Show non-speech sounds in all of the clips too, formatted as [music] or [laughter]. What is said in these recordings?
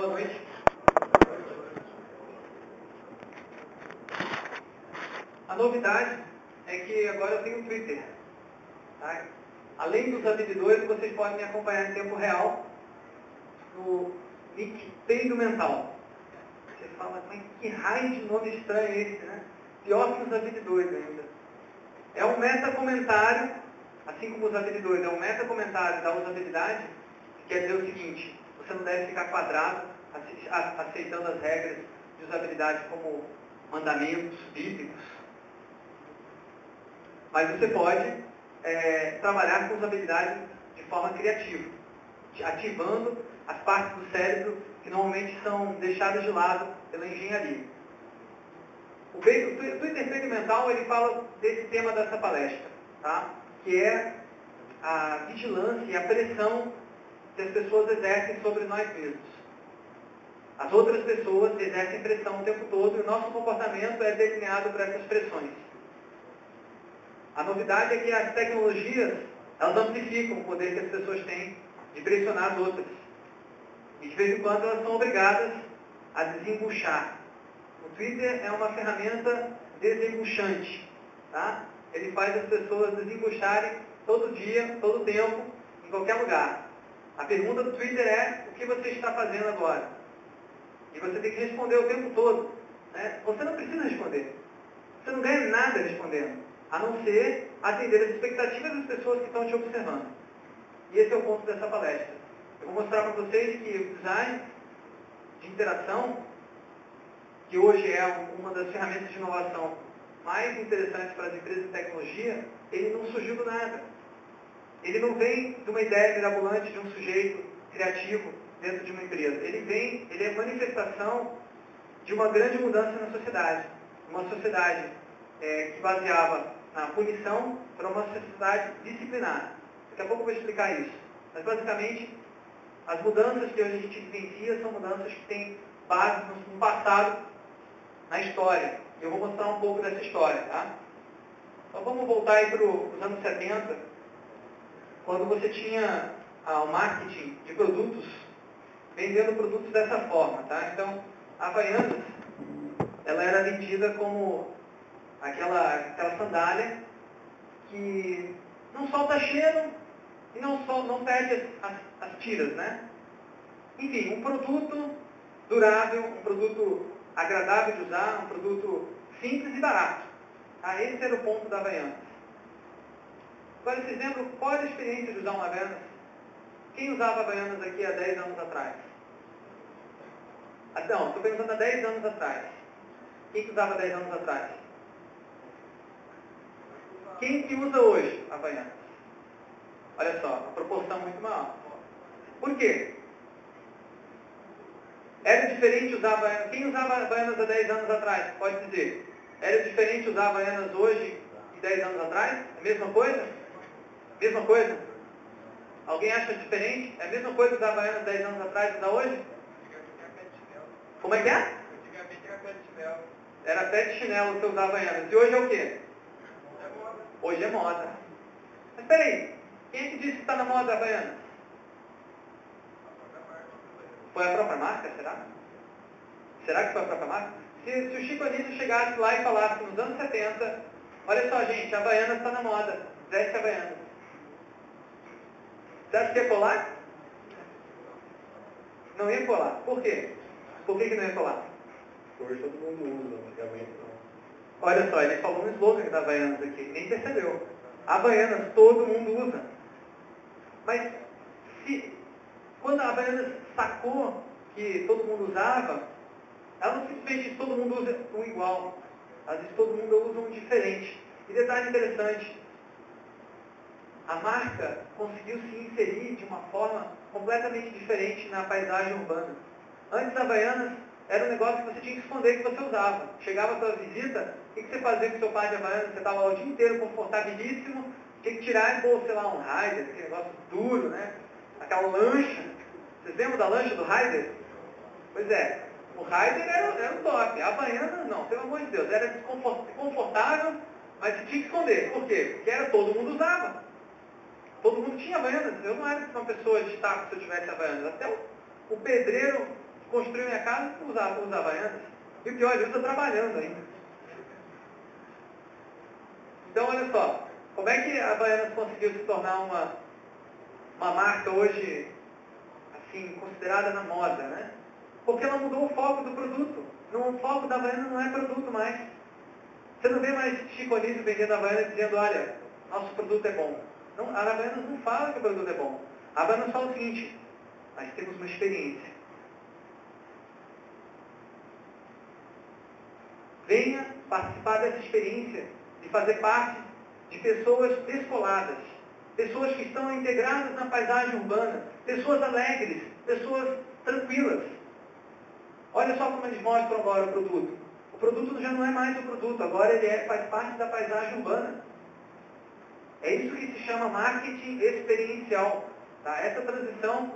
Boa noite. A novidade é que agora eu tenho Twitter. Tá? Além dos abridores, vocês podem me acompanhar em tempo real no nick Peido Mental. Você fala, mas que raio de nome estranho é esse, né? Pior que os abridores ainda. É um meta-comentário, assim como os abridores, é um meta-comentário da usabilidade, que quer dizer o seguinte, você não deve ficar quadrado aceitando as regras de usabilidade como mandamentos bíblicos. Mas você pode é, trabalhar com usabilidade de forma criativa, ativando as partes do cérebro que normalmente são deixadas de lado pela engenharia. O, Twitter Freio Mental ele fala desse tema dessa palestra, tá? que é a vigilância e a pressão que as pessoas exercem sobre nós mesmos. As outras pessoas exercem pressão o tempo todo e o nosso comportamento é delineado por essas pressões. A novidade é que as tecnologias, elas amplificam o poder que as pessoas têm de pressionar as outras. E de vez em quando elas são obrigadas a desembuchar. O Twitter é uma ferramenta desembuchante. Tá? Ele faz as pessoas desembucharem todo dia, todo tempo, em qualquer lugar. A pergunta do Twitter é, o que você está fazendo agora? E você tem que responder o tempo todo. Né? Você não precisa responder. Você não ganha nada respondendo, a não ser atender as expectativas das pessoas que estão te observando. E esse é o ponto dessa palestra. Eu vou mostrar para vocês que o design de interação, que hoje é uma das ferramentas de inovação mais interessantes para as empresas de tecnologia, ele não surgiu do nada. Ele não vem de uma ideia mirabolante de um sujeito criativo dentro de uma empresa. Ele vem, ele é manifestação de uma grande mudança na sociedade. Uma sociedade é, que baseava na punição para uma sociedade disciplinar. Daqui a pouco eu vou explicar isso. Mas basicamente, as mudanças que hoje a gente vivencia são mudanças que têm base no passado, na história. Eu vou mostrar um pouco dessa história. Tá? Então vamos voltar aí para os anos 70, quando você tinha ah, o marketing de produtos vendendo produtos dessa forma, tá? Então, a Havaianas, ela era vendida como aquela, aquela sandália que não solta cheiro e não, sol, não perde as, as, tiras, né? Enfim, um produto durável, um produto agradável de usar, um produto simples e barato. Tá? Esse era o ponto da Havaianas. Agora, vocês lembram qual a experiência de usar uma Havaianas? Quem usava Havaianas aqui há 10 anos atrás? Ah, não, estou perguntando há 10 anos atrás. Quem que usava 10 anos atrás? Quem que usa hoje Havaianas? Olha só, a proporção muito maior. Por quê? Era diferente usar Havaianas. Quem usava Havaianas há 10 anos atrás? Pode dizer. Era diferente usar Havaianas hoje e 10 anos atrás? É a mesma coisa? Mesma coisa? Alguém acha diferente? É a mesma coisa usar Havaianas 10 anos atrás usar hoje? Como é que é? Antigamente era pé de chinelo. Era pé de chinelo que você usava Havaianas. E hoje é o quê? É moda. Hoje é moda. Mas peraí, quem é que disse que está na moda Havaianas? Foi a própria marca, será? Será que foi a própria marca? Se, se o Chico Anísio chegasse lá e falasse nos anos 70, olha só gente, a Havaianas está na moda, veste. Você acha que ia colar? Não ia colar. Por quê? Por que, que não ia colar? Hoje todo mundo usa, antigamente não. Olha só, ele falou um slogan da Havaianas aqui, nem percebeu. Havaianas todo mundo usa. Mas se, quando a Havaianas sacou que todo mundo usava, ela não simplesmente disse todo mundo usa um igual. Ela disse todo mundo usa um diferente. E detalhe interessante, a marca conseguiu se inserir de uma forma completamente diferente na paisagem urbana. Antes a Havaianas era um negócio que você tinha que esconder que você usava. Chegava a visita, o que você fazia com seu par de Havaianas? Você estava lá o dia inteiro confortabilíssimo, tinha que tirar e pôr, sei lá, um Raider, aquele negócio duro, né? Aquela lancha. Vocês lembram da lancha do Raider? Pois é, o Raider era, era um top. A Havaianas não, pelo amor de Deus, era desconfortável, mas tinha que esconder. Por quê? Porque era, todo mundo usava. Todo mundo tinha Havaianas. Eu não era uma pessoa de estar se eu tivesse Havaianas. Até o, o pedreiro construiu minha casa, usa, usa Havaianas. E o pior, ele usa trabalhando ainda. Então, olha só, como é que a Havaianas conseguiu se tornar uma, uma marca hoje, assim, considerada na moda, né? Porque ela mudou o foco do produto. Não, o foco da Havaianas não é produto mais. Você não vê mais Chico Anísio vendendo Havaianas dizendo, olha, nosso produto é bom. Não, a Havaianas não fala que o produto é bom. A Havaianas fala o seguinte, nós temos uma experiência. Venha participar dessa experiência de fazer parte de pessoas descoladas, pessoas que estão integradas na paisagem urbana, pessoas alegres, pessoas tranquilas. Olha só como eles mostram agora o produto. O produto já não é mais o produto, agora ele é, faz parte da paisagem urbana. É isso que se chama marketing experiencial. Tá? Essa transição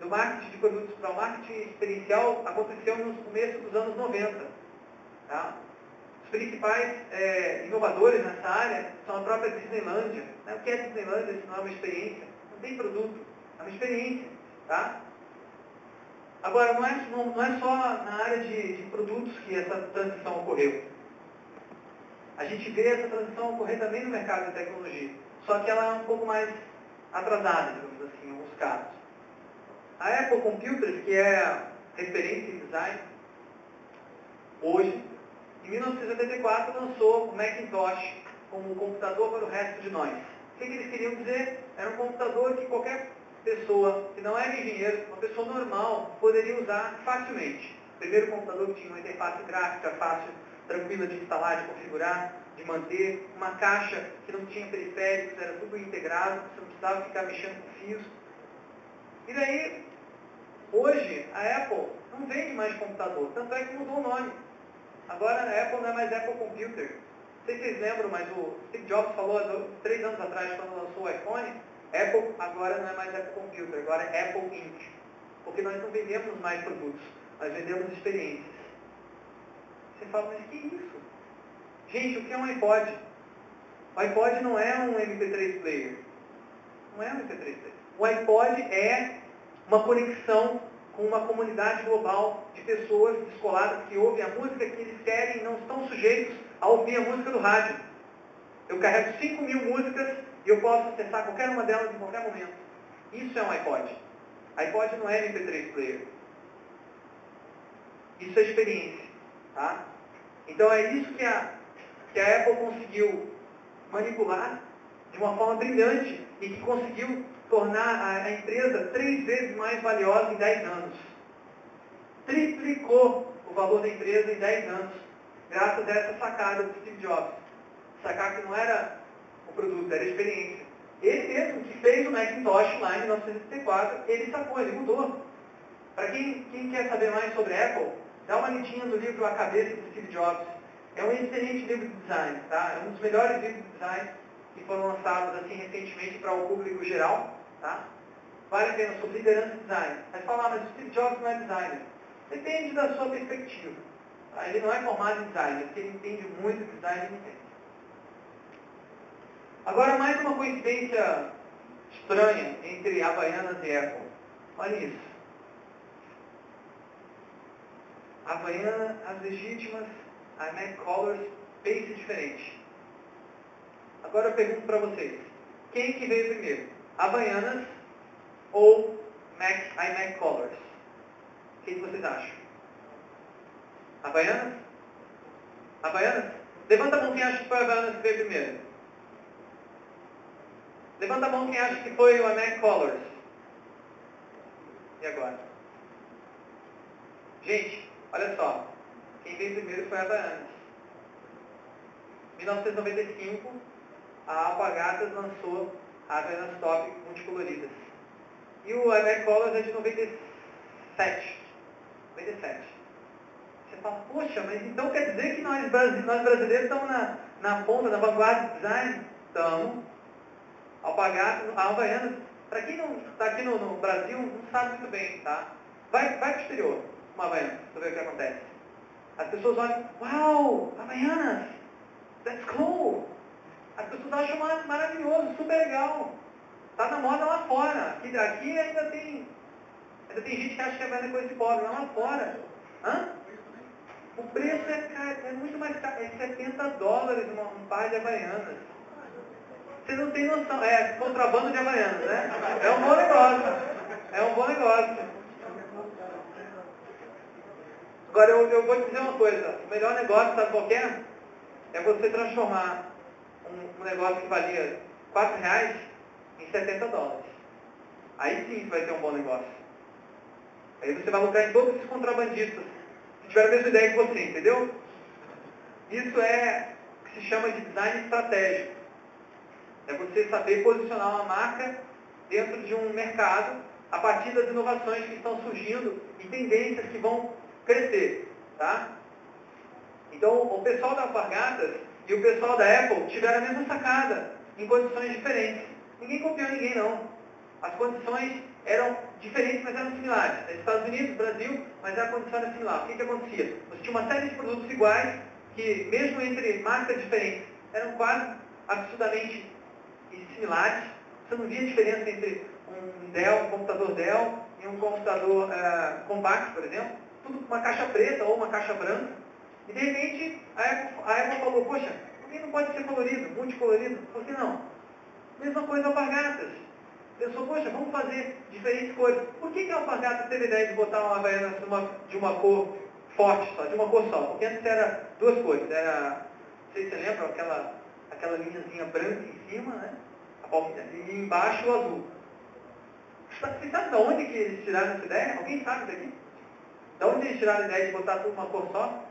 do marketing de produtos para o marketing experiencial aconteceu no começo dos anos 90. Tá? Os principais é, inovadores nessa área são a própria Disneylandia. Né? O que é Disneylandia se não é uma experiência? Não tem produto, é uma experiência. Tá? Agora, não é, não, não é só na área de, de produtos que essa transição ocorreu. A gente vê essa transição ocorrer também no mercado de tecnologia. Só que ela é um pouco mais atrasada, digamos assim, em alguns casos. A Apple Computers, que é referência em design, hoje, em 1984 lançou o Macintosh como computador para o resto de nós. O que, que eles queriam dizer? Era um computador que qualquer pessoa que não era engenheiro, uma pessoa normal, poderia usar facilmente. O primeiro computador que tinha uma interface gráfica fácil, tranquila de instalar, de configurar, de manter, uma caixa que não tinha periféricos, era tudo integrado, você não precisava ficar mexendo com fios. E daí, hoje, a Apple não vende mais computador, tanto é que mudou o nome. Agora a Apple não é mais Apple Computer. Não sei se vocês lembram, mas o Steve Jobs falou três anos atrás, quando lançou o iPhone, Apple agora não é mais Apple Computer, agora é Apple Inc. Porque nós não vendemos mais produtos, nós vendemos experiências. Você fala, mas que isso? Gente, o que é um iPod? O iPod não é um MP3 player. Não é um MP3 player. O iPod é uma conexão com uma comunidade global de pessoas descoladas que ouvem a música que eles querem e não estão sujeitos a ouvir a música do rádio. Eu carrego 5 mil músicas e eu posso acessar qualquer uma delas em qualquer momento. Isso é um iPod. iPod não é MP3 player. Isso é experiência. Tá? Então é isso que a, que a Apple conseguiu manipular de uma forma brilhante e que conseguiu tornar a, a empresa três vezes mais valiosa em 10 anos. Triplicou o valor da empresa em 10 anos, graças a essa sacada do Steve Jobs. Sacar que não era o produto, era a experiência. Ele mesmo que fez o Macintosh lá em 1974, ele sacou, ele mudou. Para quem, quem quer saber mais sobre Apple, dá uma lidinha no livro A Cabeça do Steve Jobs. É um excelente livro de design, tá? É um dos melhores livros de design que foram lançados assim recentemente para o público geral, tá? Vale a pena sobre liderança e design. Mas falar, mas o Steve Jobs não é designer. Depende da sua perspectiva. Tá? Ele não é formado em design, porque ele entende muito de design e entende. Agora, mais uma coincidência estranha entre Havaianas e Apple. Olha isso. Havaiana, as legítimas, a Mac Colors, pace diferente. Agora eu pergunto para vocês. Quem que veio primeiro? Havaianas ou Mac, iMac Colors? O que, vocês acham? Havaianas? Havaianas? Levanta a mão quem acha que foi Havaianas que veio primeiro. Levanta a mão quem acha que foi o Mac Colors. E agora? Gente, olha só. Quem veio primeiro foi a Havaianas. Em 1995, a Alpagatas lançou a Havaianas Top multicoloridas. E o iMac Colors é de 97. 97. Você fala, poxa, mas então quer dizer que nós, nós brasileiros estamos na, na ponta, na vanguarda do design? Estamos. Alpagatas, a Havaianas, para quem não está aqui no, no, Brasil, não sabe muito bem, tá? Vai, vai para o exterior, uma Havaianas, para ver o que acontece. As pessoas olham, uau, Havaianas, that's cool. As pessoas acham maravilhoso, super legal. Está na moda lá fora. Aqui, aqui ainda tem Ainda tem gente que acha que Havaiana é coisa de pobre, mas lá fora. Hã? O preço é, caro, é muito mais caro, é 70 dólares uma, um par de Havaianas. Você não tem noção, é contrabando de Havaianas, né? É um bom negócio. É um bom negócio. Agora eu, eu vou te dizer uma coisa, o melhor negócio, sabe qual é? É você transformar um, um negócio que valia 4 reais em 70 dólares. Aí sim vai ter um bom negócio. Aí você vai lucrar em todos esses contrabandistas que tiveram a mesma ideia que você, entendeu? Isso é o que se chama de design estratégico. É você saber posicionar uma marca dentro de um mercado a partir das inovações que estão surgindo e tendências que vão crescer. Tá? Então, o pessoal da Alpargatas e o pessoal da Apple tiveram a mesma sacada, em condições diferentes. Ninguém copiou ninguém, não. As condições eram diferentes, mas eram similares. Estados Unidos, Brasil, mas a condição era similar. O que, que acontecia? Você tinha uma série de produtos iguais, que mesmo entre marcas diferentes, eram quase absurdamente similares. Você não via diferença entre um Dell, um computador Dell e um computador uh, compacto, por exemplo. Uma caixa preta ou uma caixa branca. E de repente a Apple, falou, poxa, por que não pode ser colorido, multicolorido? Por que não? Mesma coisa alpargatas. Pensou, poxa, vamos fazer diferentes cores. Por que, que a alpargata teve a ideia de botar uma havaiana de uma cor forte só, de uma cor só? Porque antes era duas cores, era, não sei se você lembra, aquela, aquela linhazinha branca em cima, né? E embaixo o azul. Você sabe de onde que eles tiraram essa ideia? Alguém sabe daqui? De onde eles tiraram a ideia de botar tudo uma cor só?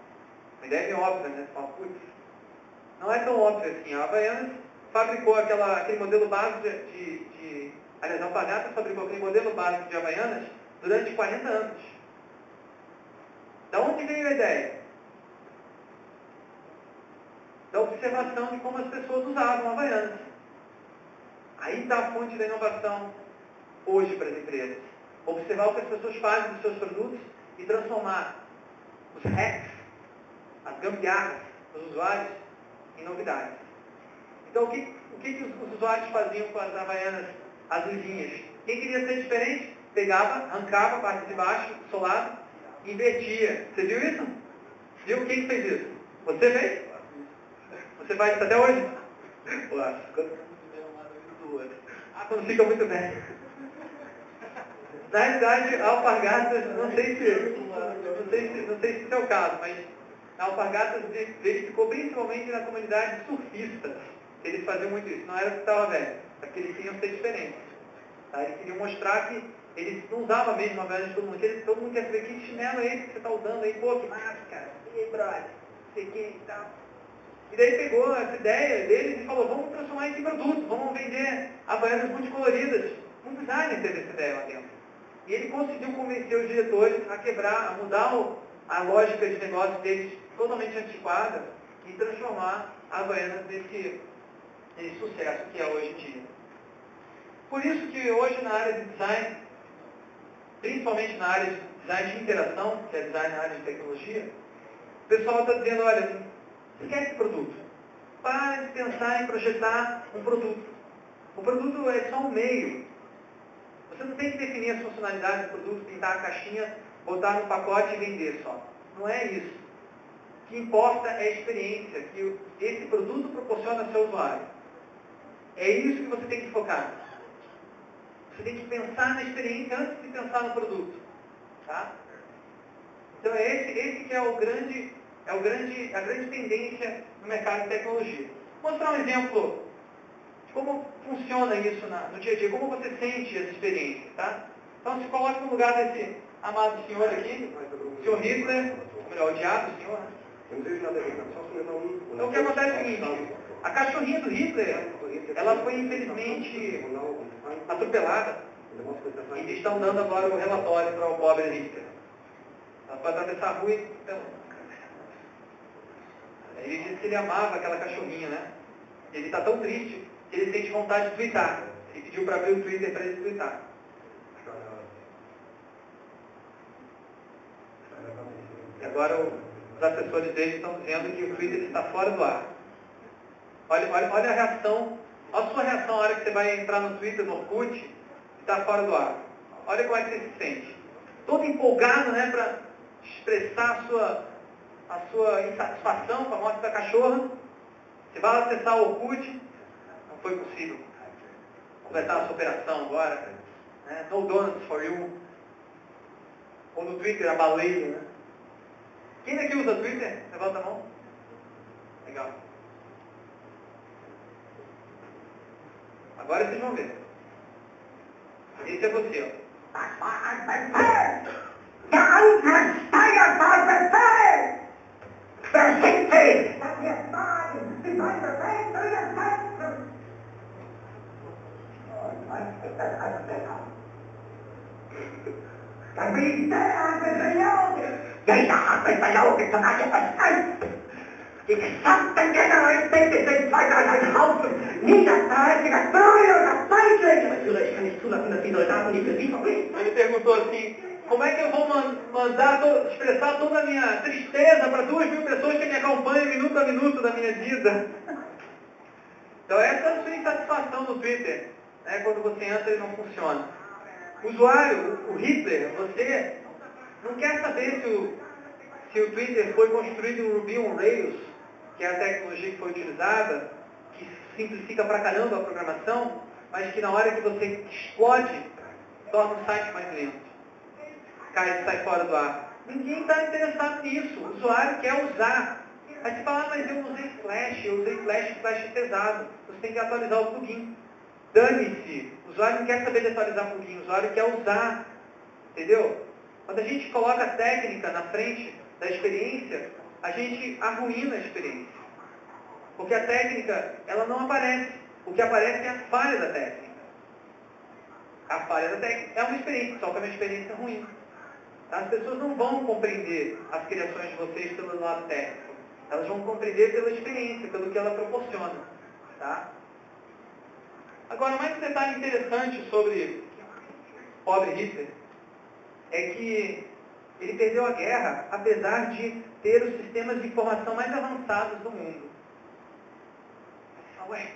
Uma ideia meio óbvia, né? Fala, putz, não é tão óbvio assim. A Havaianas fabricou aquela, aquele modelo básico de, de, de aliás, a fabricou aquele modelo básico de Havaianas durante 40 anos. Da onde veio a ideia? Da observação de como as pessoas usavam Havaianas. Aí está a fonte da inovação hoje para as empresas. Observar o que as pessoas fazem dos seus produtos e transformar os hacks, as gambiarras dos usuários em novidades. Então, o que, o que, que os, os usuários faziam com as havaianas azulzinhas? Quem queria ser diferente, pegava, arrancava a parte de baixo, solado, invertia. Você viu isso? Viu quem fez isso? Você fez? Você faz isso até hoje? Ah, quando fica muito bem. Na realidade, a alpargatas, não sei se, não sei se, não sei se esse é o caso, mas a alpargatas verificou principalmente na comunidade surfista. Eles faziam muito isso. Não era que estava velho, é que eles queriam ser diferentes. Tá? Eles queriam mostrar que eles não usavam a velha de todo mundo. Eles, todo mundo quer saber que chinelo é esse que você está usando aí. Pô, que massa, cara. E aí, brother? Sei que e tal. E daí pegou essa ideia deles e falou, vamos transformar isso em produto, vamos vender havaianas multicoloridas. Um designer teve essa ideia lá dentro. E ele conseguiu convencer os diretores a quebrar, a mudar a lógica de negócio deles totalmente antiquada e transformar a Havaianas nesse, nesse sucesso que é hoje em dia. Por isso que hoje na área de design, principalmente na área de design de interação, que é design na área de tecnologia, o pessoal está dizendo, olha, esquece produto. Para de pensar em projetar um produto. O produto é só um meio. Você não tem que definir as funcionalidades do produto, pintar a caixinha, botar no pacote e vender só. Não é isso. O que importa é a experiência que esse produto proporciona ao seu usuário. É isso que você tem que focar. Você tem que pensar na experiência antes de pensar no produto. Tá? Então é esse, esse que é o grande, é o grande, a grande tendência no mercado de tecnologia. Vou mostrar um exemplo como funciona isso na, no dia a dia, como você sente essa experiência. Tá? Então se coloque no lugar desse amado senhor aqui, senhor Hitler, ou melhor, odiado senhor. Né? Então o que acontece é o seguinte, a cachorrinha do Hitler, ela foi infelizmente atropelada. E estão dando agora o relatório para o pobre Hitler. Ela foi atravessar a rua e... Ele disse que ele amava aquela cachorrinha, né? Ele está tão triste ele sente vontade de twittar. Ele pediu para abrir o Twitter para ele twittar. E agora os assessores dele estão dizendo que o Twitter está fora do ar. Olha, olha, olha a reação, olha a sua reação na hora que você vai entrar no Twitter, no Orkut, e está fora do ar. Olha como é que você se sente. todo empolgado né, para expressar a sua, a sua insatisfação com a morte da cachorra. Você vai acessar o Orkut, foi possível completar a sua operação agora. Né? No Donuts for You. Ou no Twitter, a baleia. Né? Quem daqui usa Twitter? Levanta a mão. Legal. Agora vocês vão ver. Esse é você, ó. Ele perguntou assim, como é que eu vou man- mandar, expressar toda a minha tristeza para duas mil pessoas que me acompanham minuto a minuto da minha vida? Então essa é a sua insatisfação no Twitter, né, quando você entra e não funciona. O usuário, o Hitler, você não quer saber se o, se o Twitter foi construído em Ruby on Rails, que é a tecnologia que foi utilizada, que simplifica pra caramba a programação, mas que na hora que você explode, torna o site mais lento. Cai, sai fora do ar. Ninguém está interessado nisso. O usuário quer usar. Aí você fala, ah, mas eu usei Flash, eu usei Flash, Flash pesado. Você tem que atualizar o plugin. Dane-se. O usuário não quer saber de atualizar plugin, o usuário quer usar. Entendeu? Quando a gente coloca a técnica na frente da experiência, a gente arruína a experiência. Porque a técnica, ela não aparece. O que aparece é a falha da técnica. A falha da técnica é uma experiência, só que é uma experiência ruim. As pessoas não vão compreender as criações de vocês pelo lado técnico. Elas vão compreender pela experiência, pelo que ela proporciona. Tá? Agora, mais um detalhe interessante sobre pobre Hitler é que ele perdeu a guerra, apesar de ter os sistemas de informação mais avançados do mundo. Ué,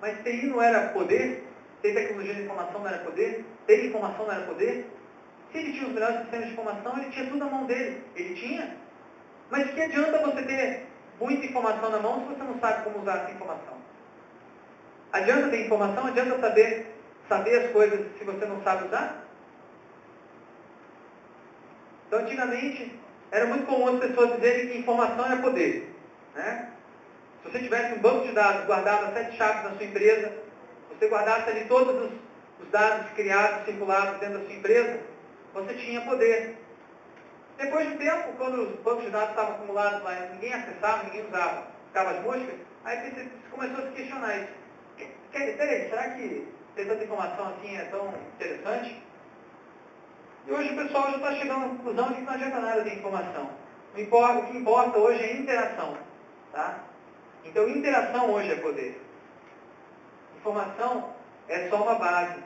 mas TI não era poder? Ter tecnologia de informação não era poder? Ter informação não era poder? Se ele tinha os melhores sistemas de informação, ele tinha tudo na mão dele. Ele tinha. Mas que adianta você ter muita informação na mão se você não sabe como usar essa informação? Adianta ter informação? Adianta saber, saber as coisas se você não sabe usar? Então, antigamente, era muito comum as pessoas dizerem que informação era poder. Né? Se você tivesse um banco de dados guardado a sete chaves na sua empresa, você guardasse ali todos os, os dados criados, circulados dentro da sua empresa, você tinha poder. Depois de um tempo, quando os bancos de dados estavam acumulados lá, ninguém acessava, ninguém usava, ficava as moscas, aí você começou a se questionar isso. Peraí, será que ter tanta informação assim é tão interessante? E hoje o pessoal já está chegando à conclusão de que não adianta nada ter informação. O que importa hoje é interação. Tá? Então, interação hoje é poder. Informação é só uma base,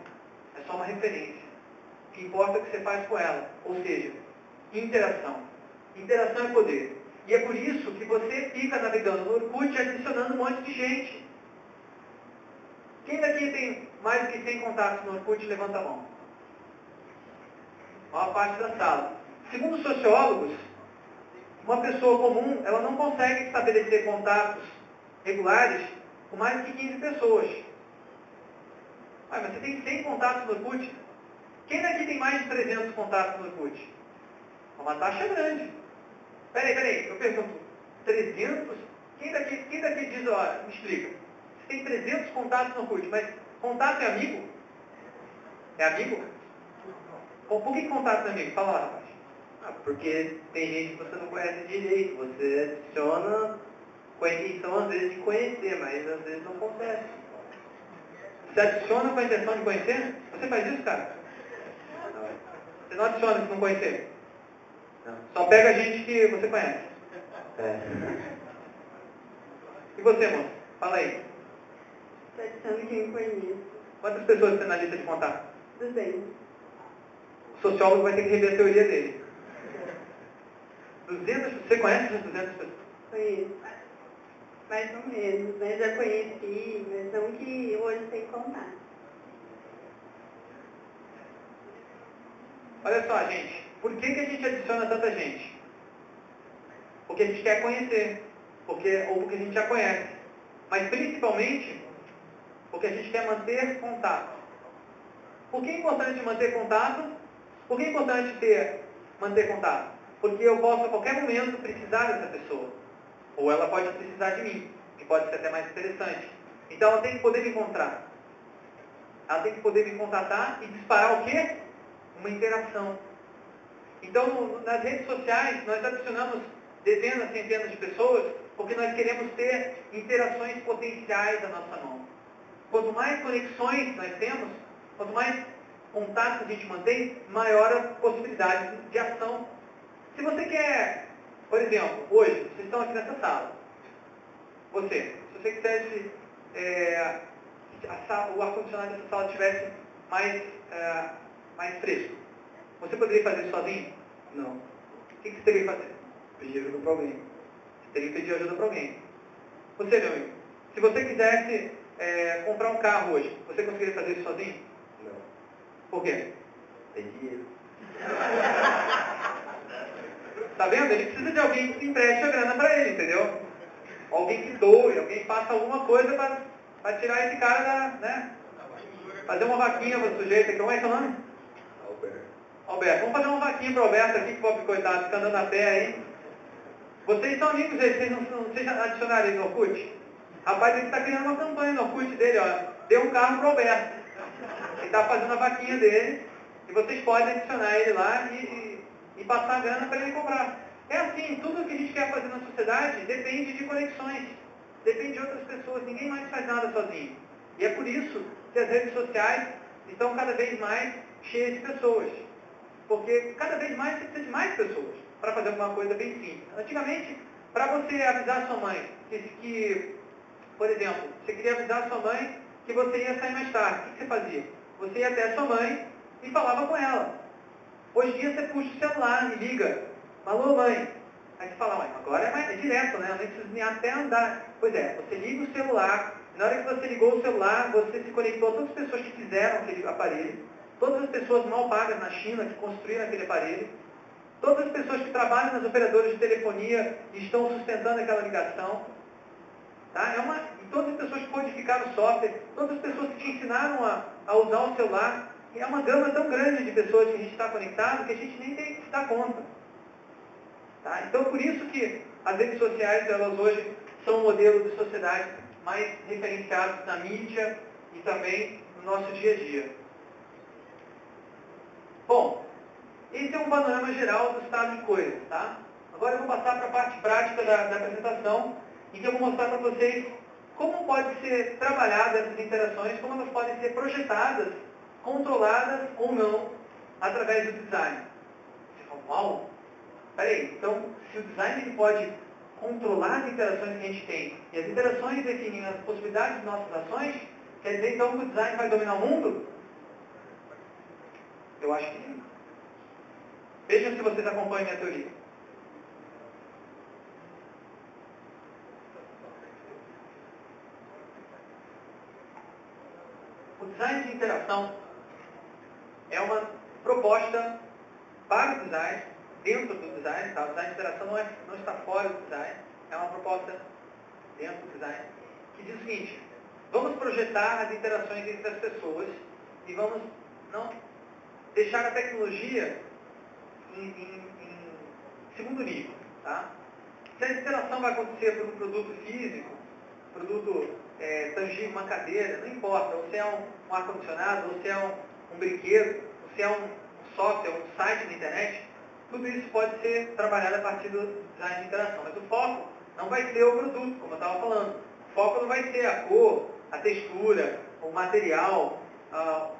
é só uma referência. O que importa é o que você faz com ela. Ou seja, interação. Interação é poder. E é por isso que você fica navegando no Orkut adicionando um monte de gente. Quem daqui tem mais que 100 contatos no Orkut, levanta a mão. A maior parte da sala. Segundo os sociólogos, uma pessoa comum, ela não consegue estabelecer contatos regulares com mais de 15 pessoas. Ah, mas você tem 100 contatos no Orkut? Quem daqui tem mais de 300 contatos no Orkut? É uma taxa grande. Peraí, peraí, eu pergunto, 300? Quem daqui, quem daqui diz, ó, me explica. Tem 300 contatos no Orkut, mas contato é amigo? É amigo? Por que contato é amigo? Fala lá, rapaz. Ah, porque tem gente que você não conhece direito, você adiciona com a intenção às vezes de conhecer, mas às vezes não acontece. Você adiciona com a intenção de conhecer? Você faz isso, cara? Você não adiciona se não conhecer? Não. Só pega gente que você conhece. É. E você, moço? Fala aí. Tradição quem conheço. Quantas pessoas você tem na lista de contato? 200. O sociólogo vai ter que rever a teoria dele. 200, você conhece essas 200 pessoas? Conheço. Mais ou menos, né? Já conheci, mas não que hoje tem contato. olha só, gente, por que, que a gente adiciona tanta gente? Porque a gente quer conhecer, porque, ou porque a gente já conhece. Mas principalmente porque a gente quer manter contato. Por que é importante manter contato? Por que é importante ter, manter contato? Porque eu posso a qualquer momento precisar dessa pessoa. Ou ela pode precisar de mim, que pode ser até mais interessante. Então ela tem que poder me encontrar. Ela tem que poder me contatar e disparar o quê? Uma interação. Então, nas redes sociais, nós adicionamos dezenas, centenas de pessoas, porque nós queremos ter interações potenciais à nossa mão. Quanto mais conexões nós temos, quanto mais contatos a gente mantém, maior a possibilidade de ação. Se você quer, por exemplo, hoje, vocês estão aqui nessa sala. Você, se você quisesse é, o ar-condicionado dessa sala tivesse mais, é, mais fresco, você poderia fazer isso sozinho? Não. O que, que você teria que fazer? Pedir ajuda para alguém. Você teria que pedir ajuda para alguém. Você, meu amigo, se você quisesse é, comprar um carro hoje, você conseguiria fazer isso sozinho? Não. Por quê? Tem dinheiro. [laughs] Tá vendo? Ele precisa de alguém que empreste a grana para ele, entendeu? Alguém que doe, alguém que faça alguma coisa para tirar esse cara da, né? Fazer uma vaquinha para o sujeito aqui. Como é que é o nome? Alberto. Alberto. Vamos fazer uma vaquinha para o Alberto aqui, que pobre coitado, fica andando a pé aí. Vocês são amigos dele, vocês não, não vocês adicionaram ele no Orkut? Rapaz, ele está criando uma campanha no Orkut dele, ó. Deu um carro para o Alberto. Ele está fazendo a vaquinha dele. E vocês podem adicionar ele lá e, e, passar a grana para ele comprar. É assim, tudo que a gente quer fazer na sociedade depende de conexões, depende de outras pessoas, ninguém mais faz nada sozinho. E é por isso que as redes sociais estão cada vez mais cheias de pessoas. Porque cada vez mais você precisa de mais pessoas para fazer alguma coisa bem simples. Antigamente, para você avisar sua mãe que, que, por exemplo, você queria avisar sua mãe que você ia sair mais tarde, o que você fazia? Você ia até a sua mãe e falava com ela. Hoje em dia você puxa o celular e liga. Alô, mãe. Aí você fala, mãe, agora é, mais, é direto, né? Eu nem preciso nem até andar. Pois é, você liga o celular, na hora que você ligou o celular, você se conectou a todas as pessoas que fizeram aquele aparelho, todas as pessoas mal pagas na China que construíram aquele aparelho, todas as pessoas que trabalham nas operadoras de telefonia e estão sustentando aquela ligação. Tá? É uma, todas as pessoas que codificaram software, todas as pessoas que te ensinaram a, a usar o celular. É uma gama tão grande de pessoas que a gente está conectado que a gente nem tem que se dar conta. Tá? Então, por isso que as redes sociais, elas hoje são o modelo de sociedade mais referenciados na mídia e também no nosso dia a dia. Bom, esse é um panorama geral do estado de coisas. Tá? Agora eu vou passar para a parte prática da, da apresentação, que eu vou mostrar para vocês como pode ser trabalhada essas interações, como elas podem ser projetadas, controladas ou não, através do design. Você fala, uau, peraí, então se o design pode controlar as interações que a gente tem, e as interações definem as possibilidades de nossas ações, quer dizer então que o design vai dominar o mundo? Eu acho que sim. Vejam se vocês acompanham minha teoria. O design de interação é uma proposta para o design, dentro do design, tá? o design de interação não, é, não está fora do design, é uma proposta dentro do design, que diz o seguinte, vamos projetar as interações entre as pessoas e vamos não deixar a tecnologia em, em, em segundo nível. Tá? Se a interação vai acontecer por um produto físico, produto é, tangível, uma cadeira, não importa, ou se é um, um ar-condicionado, ou se é um, um brinquedo, ou se é um software, um site na internet, tudo isso pode ser trabalhado a partir do design de interação. Mas o foco não vai ser o produto, como eu estava falando. O foco não vai ser a cor, a textura, o material, ah,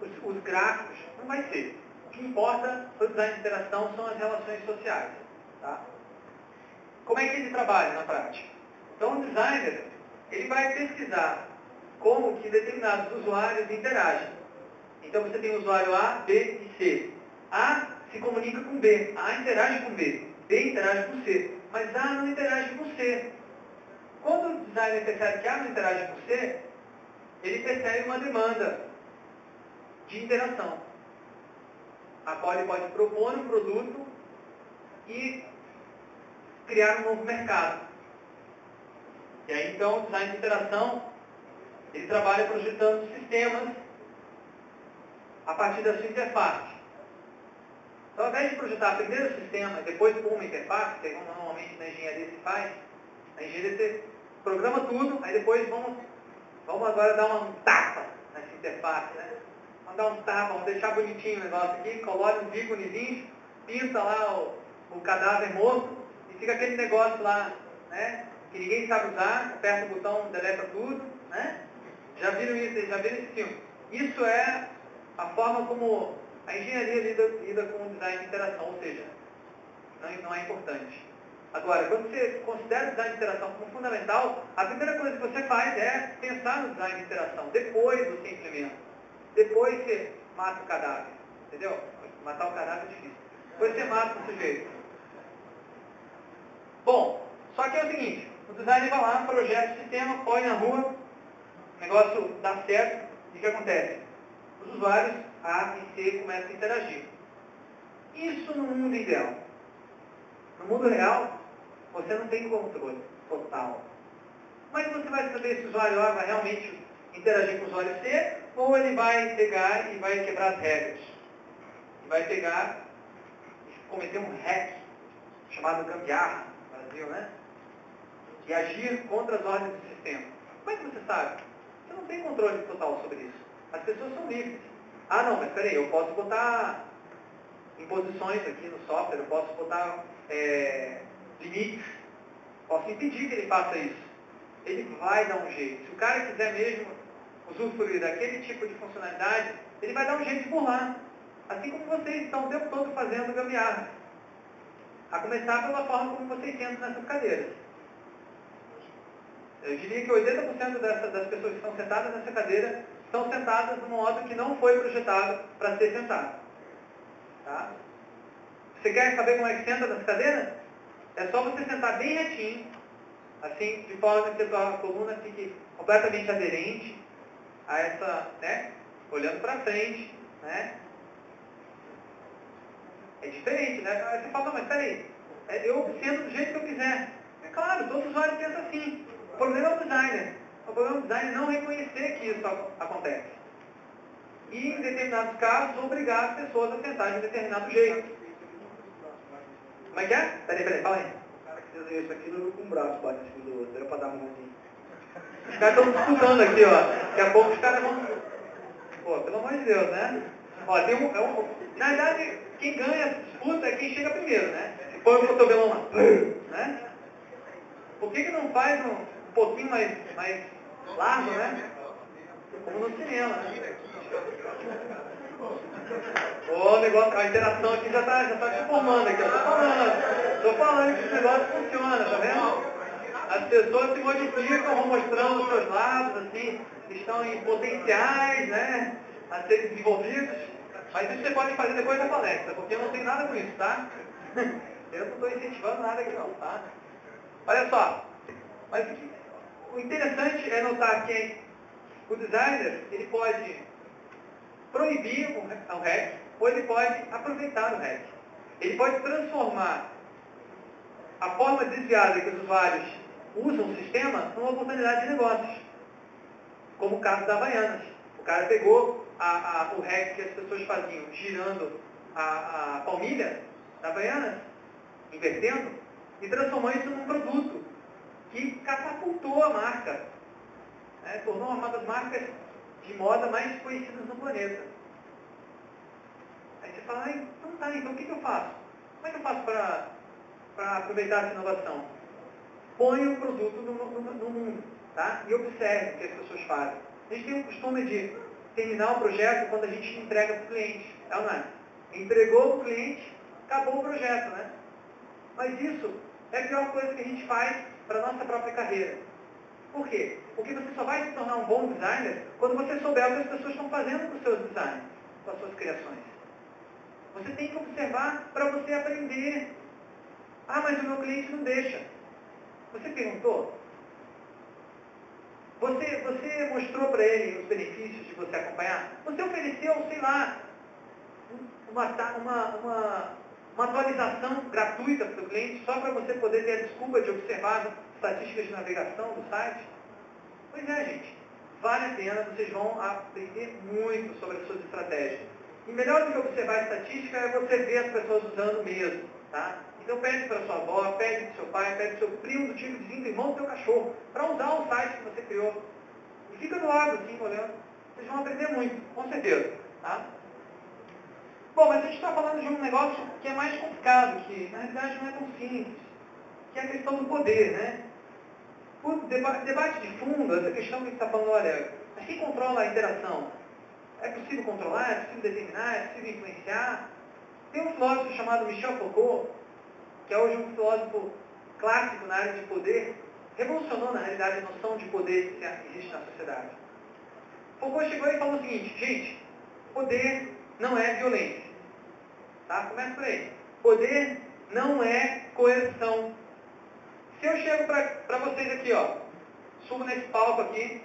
os, os gráficos, não vai ser. O que importa para o design de interação são as relações sociais. Tá? Como é que ele trabalha na prática? Então o designer, ele vai pesquisar como que determinados usuários interagem. Então você tem o usuário A, B e C. A se comunica com B, A interage com B, B interage com C, mas A não interage com C. Quando o designer percebe que A não interage com C, ele percebe uma demanda de interação. a qual ele pode propor um produto e criar um novo mercado. E aí então de interação, ele trabalha projetando sistemas a partir da sua interface. Então, ao invés de projetar primeiro o sistema depois por uma interface, que é normalmente na engenharia se faz, na engenharia você programa tudo, aí depois vamos, vamos agora dar uma tapa nessa interface, né? Vamos dar um tapa, vamos deixar bonitinho o negócio aqui, coloca um íconezinho, pinta lá o, o cadáver morto e fica aquele negócio lá, né? Que ninguém sabe usar, aperta o botão, deleta tudo, né? Já viram isso, já viram esse filme. Isso é a forma como a engenharia lida, lida com o design de interação, ou seja, não, não é importante. Agora, quando você considera o design de interação como fundamental, a primeira coisa que você faz é pensar no design de interação. Depois você implementa. Depois você mata o cadáver. Entendeu? Matar o cadáver é difícil. Depois você mata o sujeito. Bom, só que é o seguinte, o designer vai lá, projeta o sistema, põe na rua, o negócio dá certo, e o que acontece? Os usuários A e C começam a interagir. Isso no mundo ideal. No mundo real, você não tem controle total. Como é você vai saber se o usuário A vai realmente interagir com o usuário C ou ele vai pegar e vai quebrar as regras? E vai pegar e cometer um hack, chamado gambiarra, no Brasil, né? E agir contra as ordens do sistema. Como é que você sabe? Você não tem controle total sobre isso. As pessoas são livres. Ah, não, mas peraí, eu posso botar imposições aqui no software, eu posso botar é, limites, posso impedir que ele faça isso. Ele vai dar um jeito. Se o cara quiser mesmo usufruir daquele tipo de funcionalidade, ele vai dar um jeito de burlar. Assim como vocês estão o tempo todo fazendo gambiarra. A começar pela forma como vocês sentam nessas cadeiras. Eu diria que 80% dessa, das pessoas que estão sentadas nessa cadeira estão sentadas no modo que não foi projetado para ser sentado. Tá? Você quer saber como é que senta nessa cadeira? É só você sentar bem retinho, assim, de forma que a sua coluna fique completamente aderente a essa, né? Olhando para frente, né? É diferente, né? Aí você fala, mas peraí, é, eu sento do jeito que eu quiser. É claro, todo usuário pensa assim. O problema é o designer. O problema do designer é não reconhecer que isso acontece. E, em determinados casos, obrigar as pessoas a sentar de um determinado jeito. Como é que é? Peraí, peraí, fala aí. O cara que desenhou isso aqui não com um braço bate em cima do outro, era pra dar mãozinha. Os caras estão disputando aqui, ó. Daqui a pouco os caras vão. Pô, pelo amor de Deus, né? Ó, tem um, é um... Na verdade, quem ganha essa disputa é quem chega primeiro, né? Põe o cotovelão lá. Né? Por que, que não faz um pouquinho mais, mais largo, né? Como no cinema, né? O negócio, a interação aqui já está já tá se formando aqui, tô falando. Falando que esse negócio funciona, tá vendo? As pessoas se modificam, vão mostrando os seus lados, assim, estão em potenciais, né? A serem desenvolvidos. Mas isso você pode fazer depois da palestra, porque eu não tenho nada com isso, tá? [laughs] Eu não estou incentivando nada aqui não, tá? Olha só, mas o interessante é notar que o designer, ele pode proibir o REC, ou ele pode aproveitar o REC. Ele pode transformar a forma desviada que os usuários usam o sistema numa oportunidade de negócios. Como o caso da Havaianas. O cara pegou a, a, o REC que as pessoas faziam girando a, a palmilha da Havaianas, invertendo, e transformou isso num produto que catapultou a marca. Né? Tornou uma das marcas de moda mais conhecidas no planeta. Aí você fala, então tá, então o que, que eu faço? Como é que eu faço para aproveitar essa inovação? Põe o produto no, no, no, mundo, tá? E observe o que as pessoas fazem. A gente tem o costume de terminar o projeto quando a gente entrega para o cliente. É ou não é? Entregou o cliente, acabou o projeto, né? Mas isso é a pior coisa que a gente faz para a nossa própria carreira. Por quê? Porque você só vai se tornar um bom designer quando você souber o que as pessoas estão fazendo com os seus designs, com as suas criações. Você tem que observar para você aprender. Ah, mas o meu cliente não deixa. Você perguntou? Você, você mostrou para ele os benefícios de você acompanhar? Você ofereceu, sei lá, uma, uma, uma, uma atualização gratuita para o cliente só para você poder ter a desculpa de observar estatísticas de navegação do site? Pois é, gente. Vale a pena, vocês vão aprender muito sobre as suas estratégias. E melhor do que observar a estatística é você ver as pessoas usando mesmo. Tá? Então pede para sua avó, pede para seu pai, pede para seu primo do tipo vizinho, irmão do seu cachorro, para usar o site que você criou. E fica do lado, assim, olhando. Vocês vão aprender muito, com certeza. Tá? Bom, mas a gente está falando de um negócio que é mais complicado, que na realidade não é tão simples, que é a questão do poder, né? O debate de fundo, essa questão que está falando, olha, mas quem controla a interação? É possível controlar? É possível determinar? É possível influenciar? Tem um filósofo chamado Michel Foucault, que é hoje um filósofo clássico na área de poder, revolucionou, na realidade, a noção de poder que existe na sociedade. Foucault chegou e falou o seguinte, gente, poder não é violência. Tá? Começa por aí. Poder não é coerção. Se eu chego para vocês aqui, ó, subo nesse palco aqui,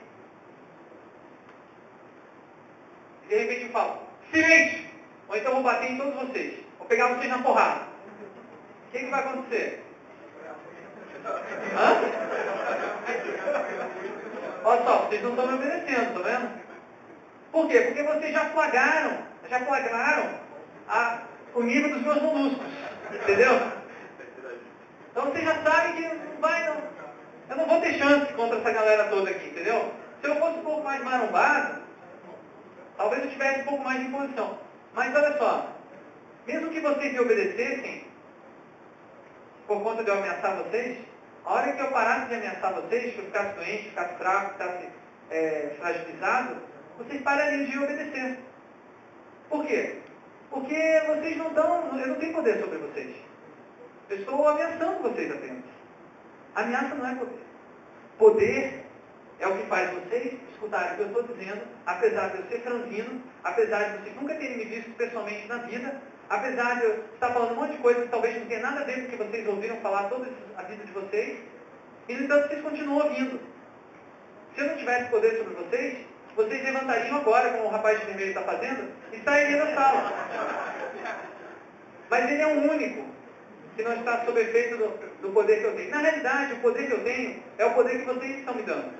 e de repente eu falo, silêncio! Ou então vou bater em todos vocês. Vou pegar vocês na porrada. O que, que vai acontecer? Hã? Olha só, vocês não estão me obedecendo, tá vendo? Por quê? Porque vocês já flagraram, já flagraram a, o nível dos meus molluscos. Entendeu? Então vocês já sabem que não vai, não. Eu não vou ter chance contra essa galera toda aqui, entendeu? Se eu fosse um pouco mais marombado, talvez eu tivesse um pouco mais de imposição. Mas olha só, mesmo que vocês me obedecessem, por conta de eu ameaçar vocês, a hora que eu parasse de ameaçar vocês, que eu ficasse doente, ficasse fraco, ficasse é, fragilizado, vocês parariam de obedecer. Por quê? Porque vocês não estão, eu não tenho poder sobre vocês. Eu estou ameaçando vocês apenas. Ameaça não é poder. Poder é o que faz vocês escutarem o que eu estou dizendo, apesar de eu ser franzino, apesar de vocês nunca terem me visto pessoalmente na vida, apesar de eu estar falando um monte de coisa que talvez não tenha nada a ver com o que vocês ouviram falar toda a vida de vocês, e no entanto vocês continuam ouvindo. Se eu não tivesse poder sobre vocês, vocês levantariam agora, como o rapaz de vermelho está fazendo, e sairiam da sala. Mas ele é o único que não está sob efeito do, do poder que eu tenho. Na realidade, o poder que eu tenho é o poder que vocês estão me dando.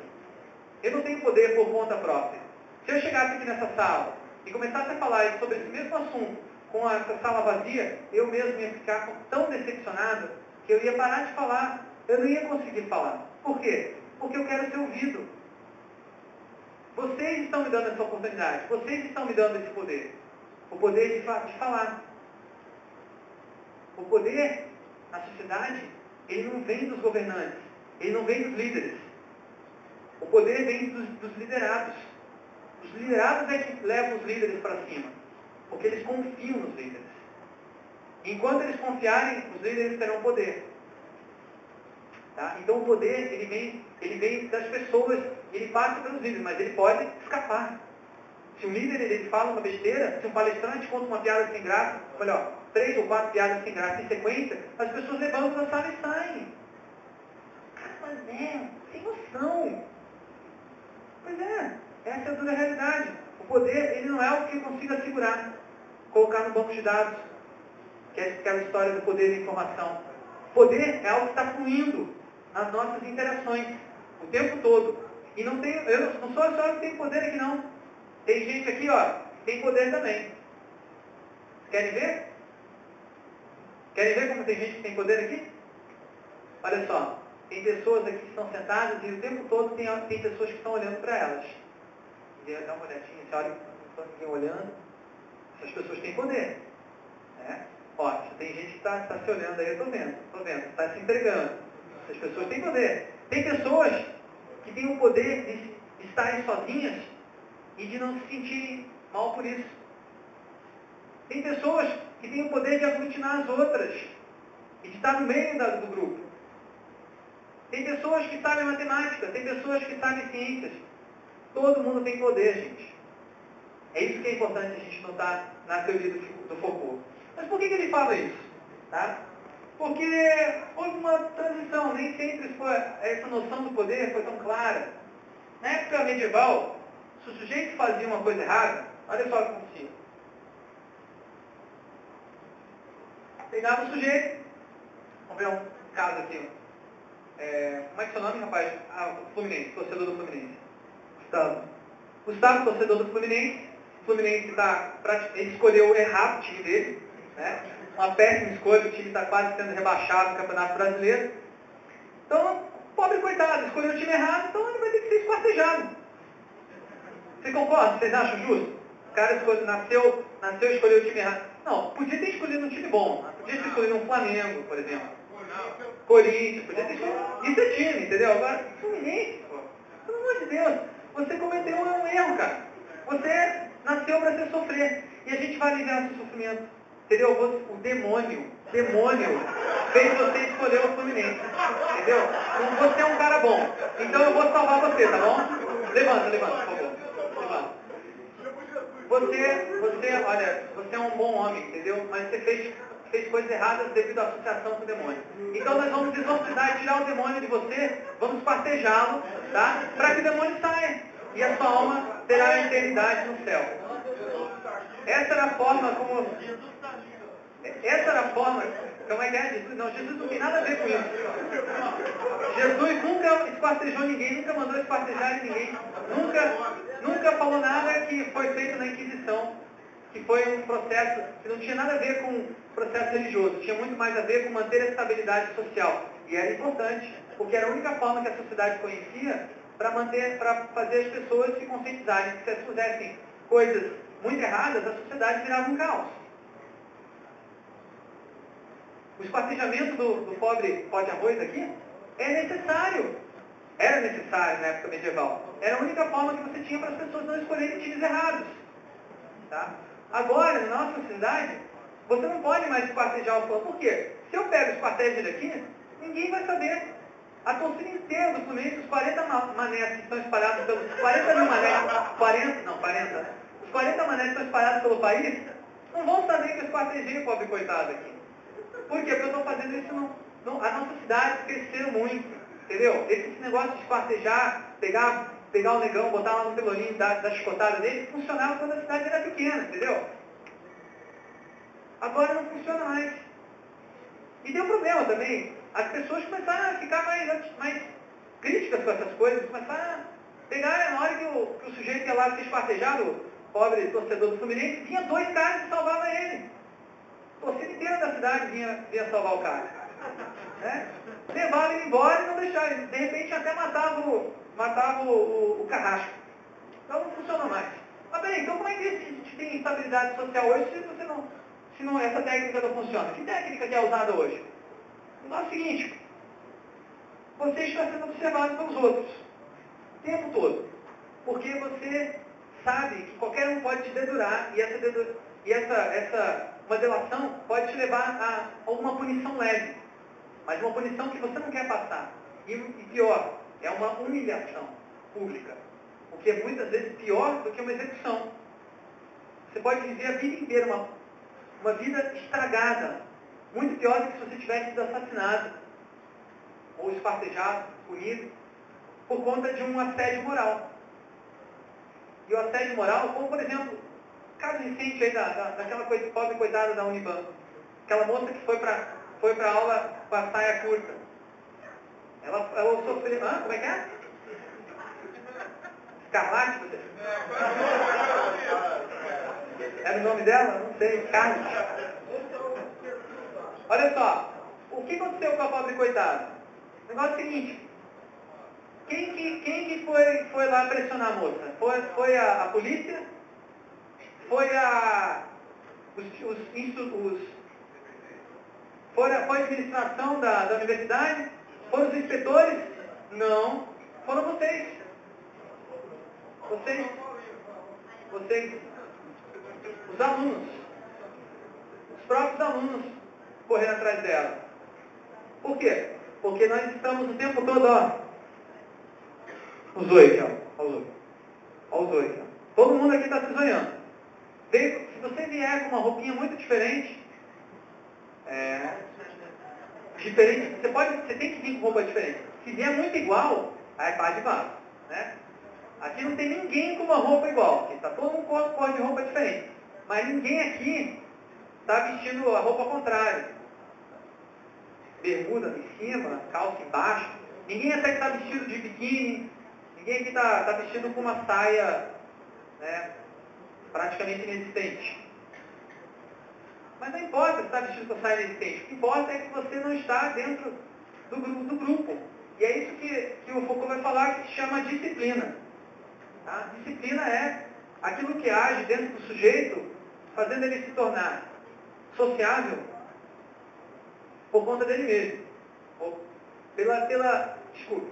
Eu não tenho poder por conta própria. Se eu chegasse aqui nessa sala e começasse a falar sobre esse mesmo assunto com essa sala vazia, eu mesmo ia ficar tão decepcionado que eu ia parar de falar. Eu não ia conseguir falar. Por quê? Porque eu quero ser ouvido. Vocês estão me dando essa oportunidade. Vocês estão me dando esse poder. O poder de, de falar. O poder na sociedade, ele não vem dos governantes. Ele não vem dos líderes. O poder vem dos, dos liderados. Os liderados é que levam os líderes para cima. Porque eles confiam nos líderes. Enquanto eles confiarem, os líderes terão poder. Tá? Então o poder, ele vem, ele vem das pessoas, ele passa pelos líderes, mas ele pode escapar. Se um líder ele fala uma besteira, se um palestrante conta uma piada sem graça, olha, ó, três ou quatro piadas sem graça em sequência, as pessoas levantam da sala e saem. Cara, mas é, sem noção. Pois é, essa é a dura realidade. O poder, ele não é algo que consiga segurar, colocar no banco de dados, que é aquela história do poder da informação. Poder é algo que está fluindo nas nossas interações, o tempo todo. E não tem, eu não sou só que tem poder aqui não. Tem gente aqui, ó, tem poder também. Querem ver? Querem ver como tem gente que tem poder aqui? Olha só, tem pessoas aqui que estão sentadas e o tempo todo tem, tem pessoas que estão olhando para elas. Dá uma olhadinha, você olha, não está ninguém olhando. Essas pessoas têm poder. Né? Ó, tem gente que está tá se olhando aí, eu estou vendo, estou vendo, está se entregando. Essas pessoas têm poder. Tem pessoas que têm o poder de estarem sozinhas e de não se sentirem mal por isso. Tem pessoas que têm o poder de aglutinar as outras e de estar no meio da, do grupo. Tem pessoas que sabem matemática, tem pessoas que sabem ciências. Todo mundo tem poder, gente. É isso que é importante a gente notar na teoria do, do Foucault. Mas por que, que ele fala isso? Tá? Porque houve uma transição, nem sempre foi, essa noção do poder foi tão clara. Na época medieval, se o sujeito fazia uma coisa errada, olha só o que acontecia. Pegava o sujeito, vamos ver um caso aqui. É, como é que é seu nome, rapaz? Ah, Fluminense, torcedor do Fluminense. Gustavo. Gustavo, torcedor do Fluminense. O Fluminense tá, ele escolheu errado o time dele. Né? Uma péssima escolha, o time está quase sendo rebaixado no Campeonato Brasileiro. Então, pobre coitado, escolheu o time errado, então ele vai ter que ser esquartejado. Você concorda? Vocês acham justo? O cara escolheu, nasceu, nasceu e escolheu o time errado. Não, podia ter escolhido um time bom. Podia ter escolhido um Flamengo, por exemplo. Corinthians, podia ter escolhido. Isso é time, entendeu? Agora, Fluminense, pô. Pelo amor de Deus, você cometeu um erro, cara. Você nasceu para ser sofrer. E a gente vai aliviar seu sofrimento. Entendeu? O demônio, demônio, fez você escolher o Fluminense. Entendeu? Você é um cara bom. Então eu vou salvar você, tá bom? Levanta, levanta, por favor. Levanta. Você, você, olha, você é um bom homem, entendeu? Mas você fez, fez coisas erradas devido à associação com o demônio. Então nós vamos exorcizar e tirar o demônio de você, vamos partejá-lo, tá? Para que o demônio saia. E a sua alma terá a eternidade no céu. Essa era a forma como essa era a forma, como é que é Jesus? Não, Jesus não tem nada a ver com isso. Jesus nunca esquartejou ninguém, nunca mandou esquartejar ninguém, nunca, nunca falou nada que foi feito na Inquisição, que foi um processo que não tinha nada a ver com processo religioso, tinha muito mais a ver com manter a estabilidade social. E era importante, porque era a única forma que a sociedade conhecia para manter, para fazer as pessoas se conscientizarem que se elas fizessem coisas muito erradas, a sociedade virava um caos. O esquartejamento do, do pobre pó de arroz aqui é necessário. Era necessário na época medieval. Era a única forma que você tinha para as pessoas não escolherem times errados. Tá? Agora, na nossa sociedade, você não pode mais esquartejar o povo. Por quê? Se eu pego o esquartejo daqui, ninguém vai saber. A torcida inteira do Fluminense, os 40 manés que estão espalhados pelos 40 mil manés, 40, não, 40, os 40 manés que estão espalhados pelo país, não vão saber que eu esquartejei o pobre coitado aqui. Por quê? Porque eu estou fazendo isso, no, no, a nossa cidade cresceu muito, entendeu? Esse negócio de esquartejar, pegar, pegar o negão, botar lá no pelourinho, dar, dar chicotada nele, funcionava quando a cidade era pequena, entendeu? Agora não funciona mais. E tem um problema também. As pessoas começaram a ficar mais, mais críticas com essas coisas, começaram a pegar na hora que o, que o sujeito ia lá ser esquartejado, o pobre torcedor do Fluminense, vinha dois caras e salvava ele. A torcida inteira da cidade vinha, vinha salvar o cara. [laughs] Né? Levava ele embora e não deixava. De repente até matava o, matava o, o, o carrasco. Então não funcionou mais. Mas bem, então como é que a gente tem estabilidade social hoje se você não, se não essa técnica não funciona? Que técnica que é usada hoje? O é o seguinte, você está sendo observado pelos outros o tempo todo. Porque você sabe que qualquer um pode te dedurar e essa, e essa, essa uma delação pode te levar a, uma punição leve, mas uma punição que você não quer passar. E, e pior, é uma humilhação pública, o que é muitas vezes pior do que uma execução. Você pode viver a vida inteira uma, uma vida estragada, muito pior do que se você tivesse sido assassinado, ou espartejado, punido, por conta de um assédio moral. E o assédio moral, como por exemplo, caso recente aí da, da, daquela coisa, pobre coitada da Uniban. Aquela moça que foi para foi a aula com a saia curta. Ela, ela sofreu. Hã? Como é que é? Escarlate? Era o nome dela? Não sei. Carlos. Olha só. O que aconteceu com a pobre coitada? O negócio é o seguinte. Quem que, quem que foi, foi lá pressionar a moça? Foi, foi a, a polícia? Foi a, os, os, os, foi, a, foi a administração da, da universidade? Foram os inspetores? Não. Foram vocês. Vocês. Vocês. Os alunos. Os próprios alunos correndo atrás dela. Por quê? Porque nós estamos o tempo todo, ó. Os oito, ó. Os oito. Olha os oito. Todo mundo aqui está se sonhando se você vier com uma roupinha muito diferente, é, diferente, você, pode, você tem que vir com roupa diferente. Se vier muito igual, aí é de vaso. Né? Aqui não tem ninguém com uma roupa igual, está todo mundo com cor de roupa diferente. Mas ninguém aqui está vestindo a roupa contrária. bermuda em cima, calça embaixo. Ninguém até que está vestido de biquíni, ninguém aqui está tá vestido com uma saia né, praticamente inexistente. Mas não importa se está vestido com saia inexistente. O que importa é que você não está dentro do, do grupo. E é isso que, que o Foucault vai falar, que se chama disciplina. Tá? Disciplina é aquilo que age dentro do sujeito, fazendo ele se tornar sociável por conta dele mesmo. Ou pela, pela, desculpa,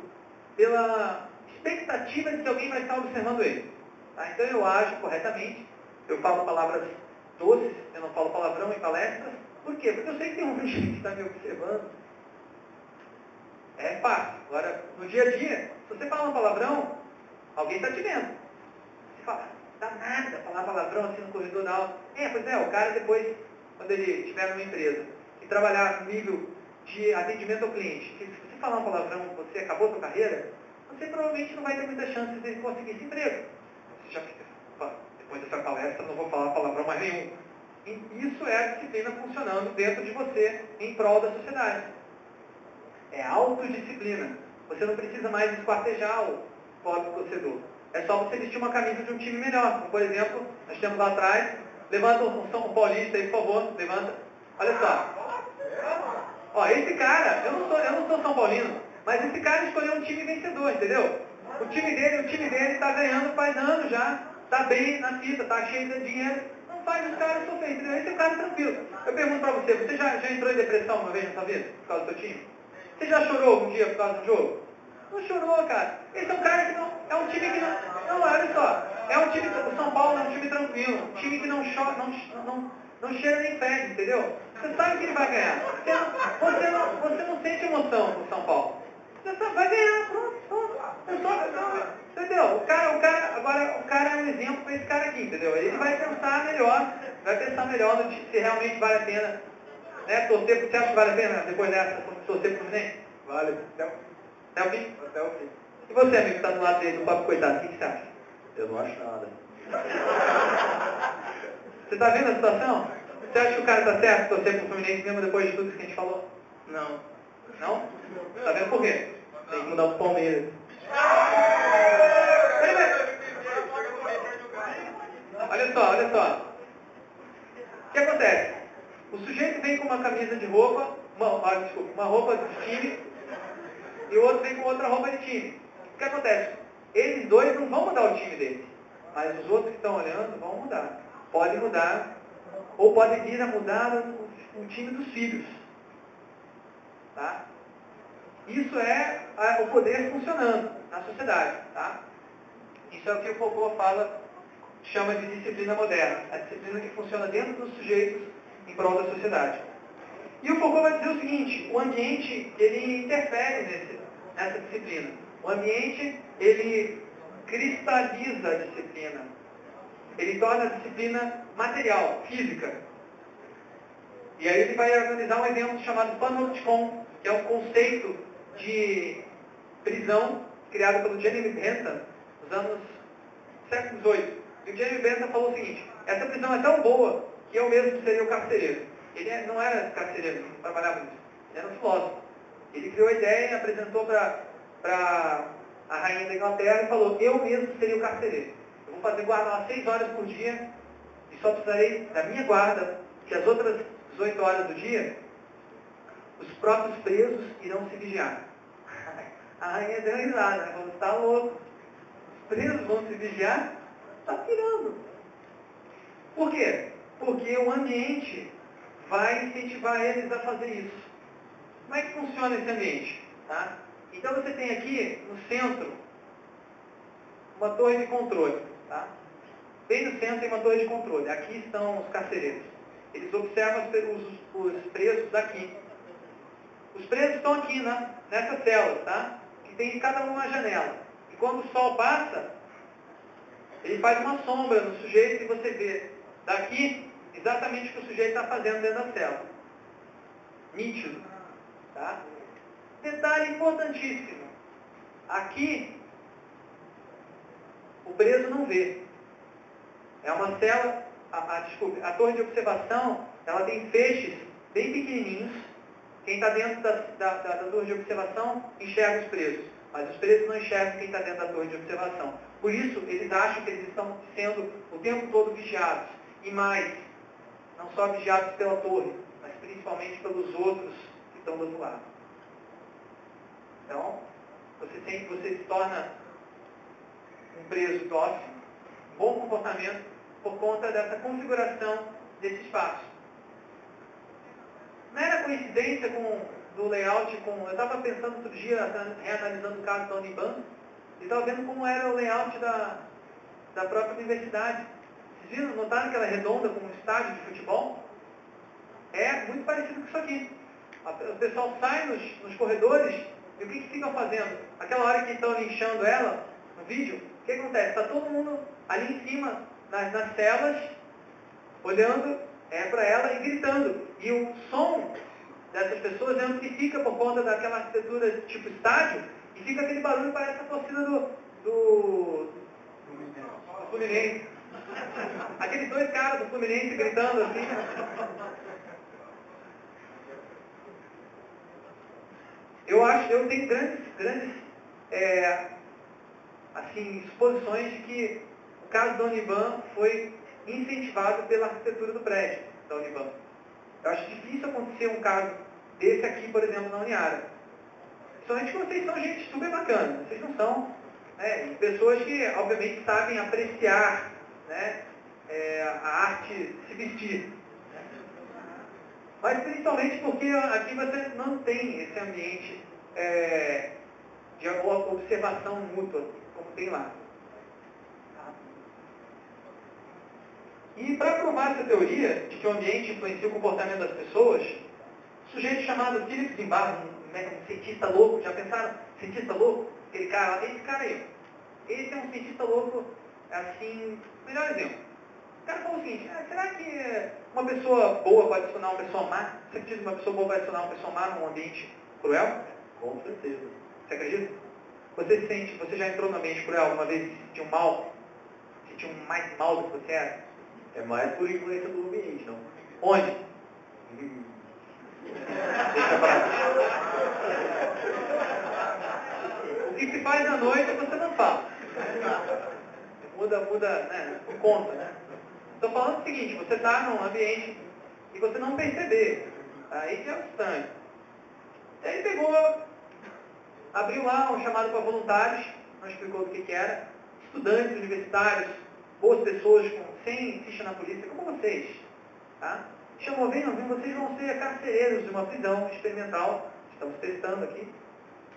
pela expectativa de que alguém vai estar observando ele. Tá? Então eu ajo corretamente, eu falo palavras doces, eu não falo palavrão em palestras. Por quê? Porque eu sei que tem um [laughs] gente que está me observando. É fácil. Agora, no dia a dia, se você fala um palavrão, alguém está te vendo. Você fala, dá nada falar palavrão assim no corredor da aula. É, pois é, o cara depois, quando ele estiver numa empresa e trabalhar no nível de atendimento ao cliente, se você falar um palavrão, você acabou a sua carreira, você provavelmente não vai ter muita chance de conseguir esse emprego. Você já fica, depois dessa palestra não vou falar palavrão mais nenhum. E isso é a disciplina funcionando dentro de você em prol da sociedade. É autodisciplina. Você não precisa mais esquartejar o pobre torcedor. É só você vestir uma camisa de um time melhor. Por exemplo, nós temos lá atrás, levanta o São Paulista aí, por favor, levanta. Olha só. Ó, esse cara, eu não sou, eu não sou São Paulino, mas esse cara escolheu um time vencedor, entendeu? O time dele, o time dele está ganhando faz anos já, está bem na fita, está cheio de dinheiro. Não faz os caras sofrer, entendeu? Esse é o cara tranquilo. Eu pergunto para você, você já, já entrou em depressão uma vez na sua vida, por causa do seu time? Você já chorou algum dia por causa do jogo? Não chorou, cara. Esse é um cara que não. É um time que não. Não, olha só. É um time. O São Paulo é um time tranquilo. Um time que não chora, não, não, não cheira nem fede, entendeu? Você sabe que ele vai ganhar. Você não, você não, você não sente emoção com o São Paulo. Você sabe, vai ganhar, pronto, só, entendeu? O cara, o cara, agora o cara é um exemplo para esse cara aqui, entendeu? Ele vai pensar melhor, vai pensar melhor no, se realmente vale a pena né, torcer, você acha que vale a pena depois dessa torcer pro Fluminense? Vale. Até o, Até o fim? até o fim. E você, amigo, que está do lado dele, do papo coitado, o que, que você acha? Eu não acho nada. [laughs] Você está vendo a situação? Você acha que o cara está certo torcer pro Fluminense mesmo depois de tudo que a gente falou? Não. Não? Está vendo por quê? Tem que mudar o Palmeiras. Olha só, olha só. O que acontece? O sujeito vem com uma camisa de roupa, uma, ah, desculpa, uma roupa de time, e o outro vem com outra roupa de time. O que acontece? Eles dois não vão mudar o time deles, mas os outros que estão olhando vão mudar. Pode mudar, ou pode vir a mudar o, o time dos filhos. Tá? Isso é a, o poder funcionando na sociedade. Tá? Isso é o que o Foucault fala, chama de disciplina moderna. A disciplina que funciona dentro dos sujeitos em prol da sociedade. E o Foucault vai dizer o seguinte, o ambiente, ele interfere nesse, nessa disciplina. O ambiente, ele cristaliza a disciplina. Ele torna a disciplina material, física. E aí ele vai organizar um evento chamado Panopticon, que é um conceito de prisão criado pelo Jeremy Bentham nos anos século XVIII. E o Jeremy Bentham falou o seguinte, essa prisão é tão boa que eu mesmo seria o carcereiro. Ele é, não era carcereiro, não trabalhava nisso. Ele era um filósofo. Ele criou a ideia e apresentou para a rainha da Inglaterra e falou, eu mesmo seria o carcereiro. Eu vou fazer guarda lá seis horas por dia e só precisarei da minha guarda, que as outras 18 horas do dia, os próprios presos irão se vigiar. A rainha deu risada, né? Falou, está louco. Os presos vão se vigiar? Está tirando. Por quê? Porque o ambiente vai incentivar eles a fazer isso. Como é que funciona esse ambiente? Tá? Então você tem aqui no centro uma torre de controle. Tá? Bem no centro tem uma torre de controle. Aqui estão os carcereiros. Eles observam os, os presos daqui. Os presos estão aqui na, nessas celas, tá? Tem cada uma janela. E quando o sol passa, ele faz uma sombra no sujeito e você vê daqui exatamente o que o sujeito está fazendo dentro da cela. Nítido. Tá? Detalhe importantíssimo. Aqui, o preso não vê. É uma cela, a, a, desculpe, a torre de observação, ela tem feixes bem pequenininhos, Quem está dentro da, da, da, da torre de observação enxerga os presos, mas os presos não enxergam quem está dentro da torre de observação. Por isso, eles acham que eles estão sendo o tempo todo vigiados. E mais, não só vigiados pela torre, mas principalmente pelos outros que estão do outro lado. Então, você, tem, você se torna um preso dócil, bom comportamento, por conta dessa configuração desse espaço. Coincidência com, do layout com. Eu estava pensando outro dia, reanalisando o caso da Uniban, e estava vendo como era o layout da, da própria universidade. Vocês viram, notaram que ela é redonda como um estádio de futebol? É muito parecido com isso aqui. O pessoal sai nos, nos corredores e o que, que ficam fazendo? Aquela hora que estão linchando ela, no vídeo, o que acontece? Está todo mundo ali em cima, nas, nas celas, olhando é, para ela e gritando. E o som dessas pessoas é amplifica por conta daquela arquitetura tipo estádio, e fica aquele barulho, parece a torcida do, do, do Fluminense. [laughs] Aqueles dois caras do Fluminense gritando assim. Eu acho, eu tenho grandes, grandes é, assim, exposições de que o caso da Uniban foi incentivado pela arquitetura do prédio da Uniban. Eu acho difícil acontecer um caso desse aqui, por exemplo, na Uniara. Que vocês são gente super bacana. Vocês não são né, pessoas que, obviamente, sabem apreciar né, é, a arte se vestir. Mas principalmente porque aqui você não tem esse ambiente é, de observação mútua, como tem lá. E para provar essa teoria de que o ambiente influencia o comportamento das pessoas, um sujeito chamado Philip Zimbardo, um, um cientista louco, já pensaram? Cientista louco? Aquele cara, esse cara aí. Esse é um cientista louco, assim, melhor exemplo. O cara falou o seguinte, ah, será que uma pessoa boa pode adicionar uma pessoa má? Você acredita que uma pessoa boa vai adicionar uma pessoa má num ambiente cruel? Com certeza. Você acredita? Você sente, você já entrou no ambiente cruel alguma vez e sentiu mal? Sentiu mais mal do que você era? É mais por influência do ambiente, não? Onde? [laughs] o que se faz à noite você não fala. Muda, muda, né? Conta, né? Estou falando o seguinte, você está num ambiente e você não perceber. Aí que é o estranho. E aí pegou, abriu lá um chamado para voluntários, não explicou do que, que era, estudantes universitários, boas pessoas com, sem ficha na polícia, como vocês. Tá? Chamou, venham, venham, vocês vão ser carcereiros de uma prisão experimental, estamos testando aqui.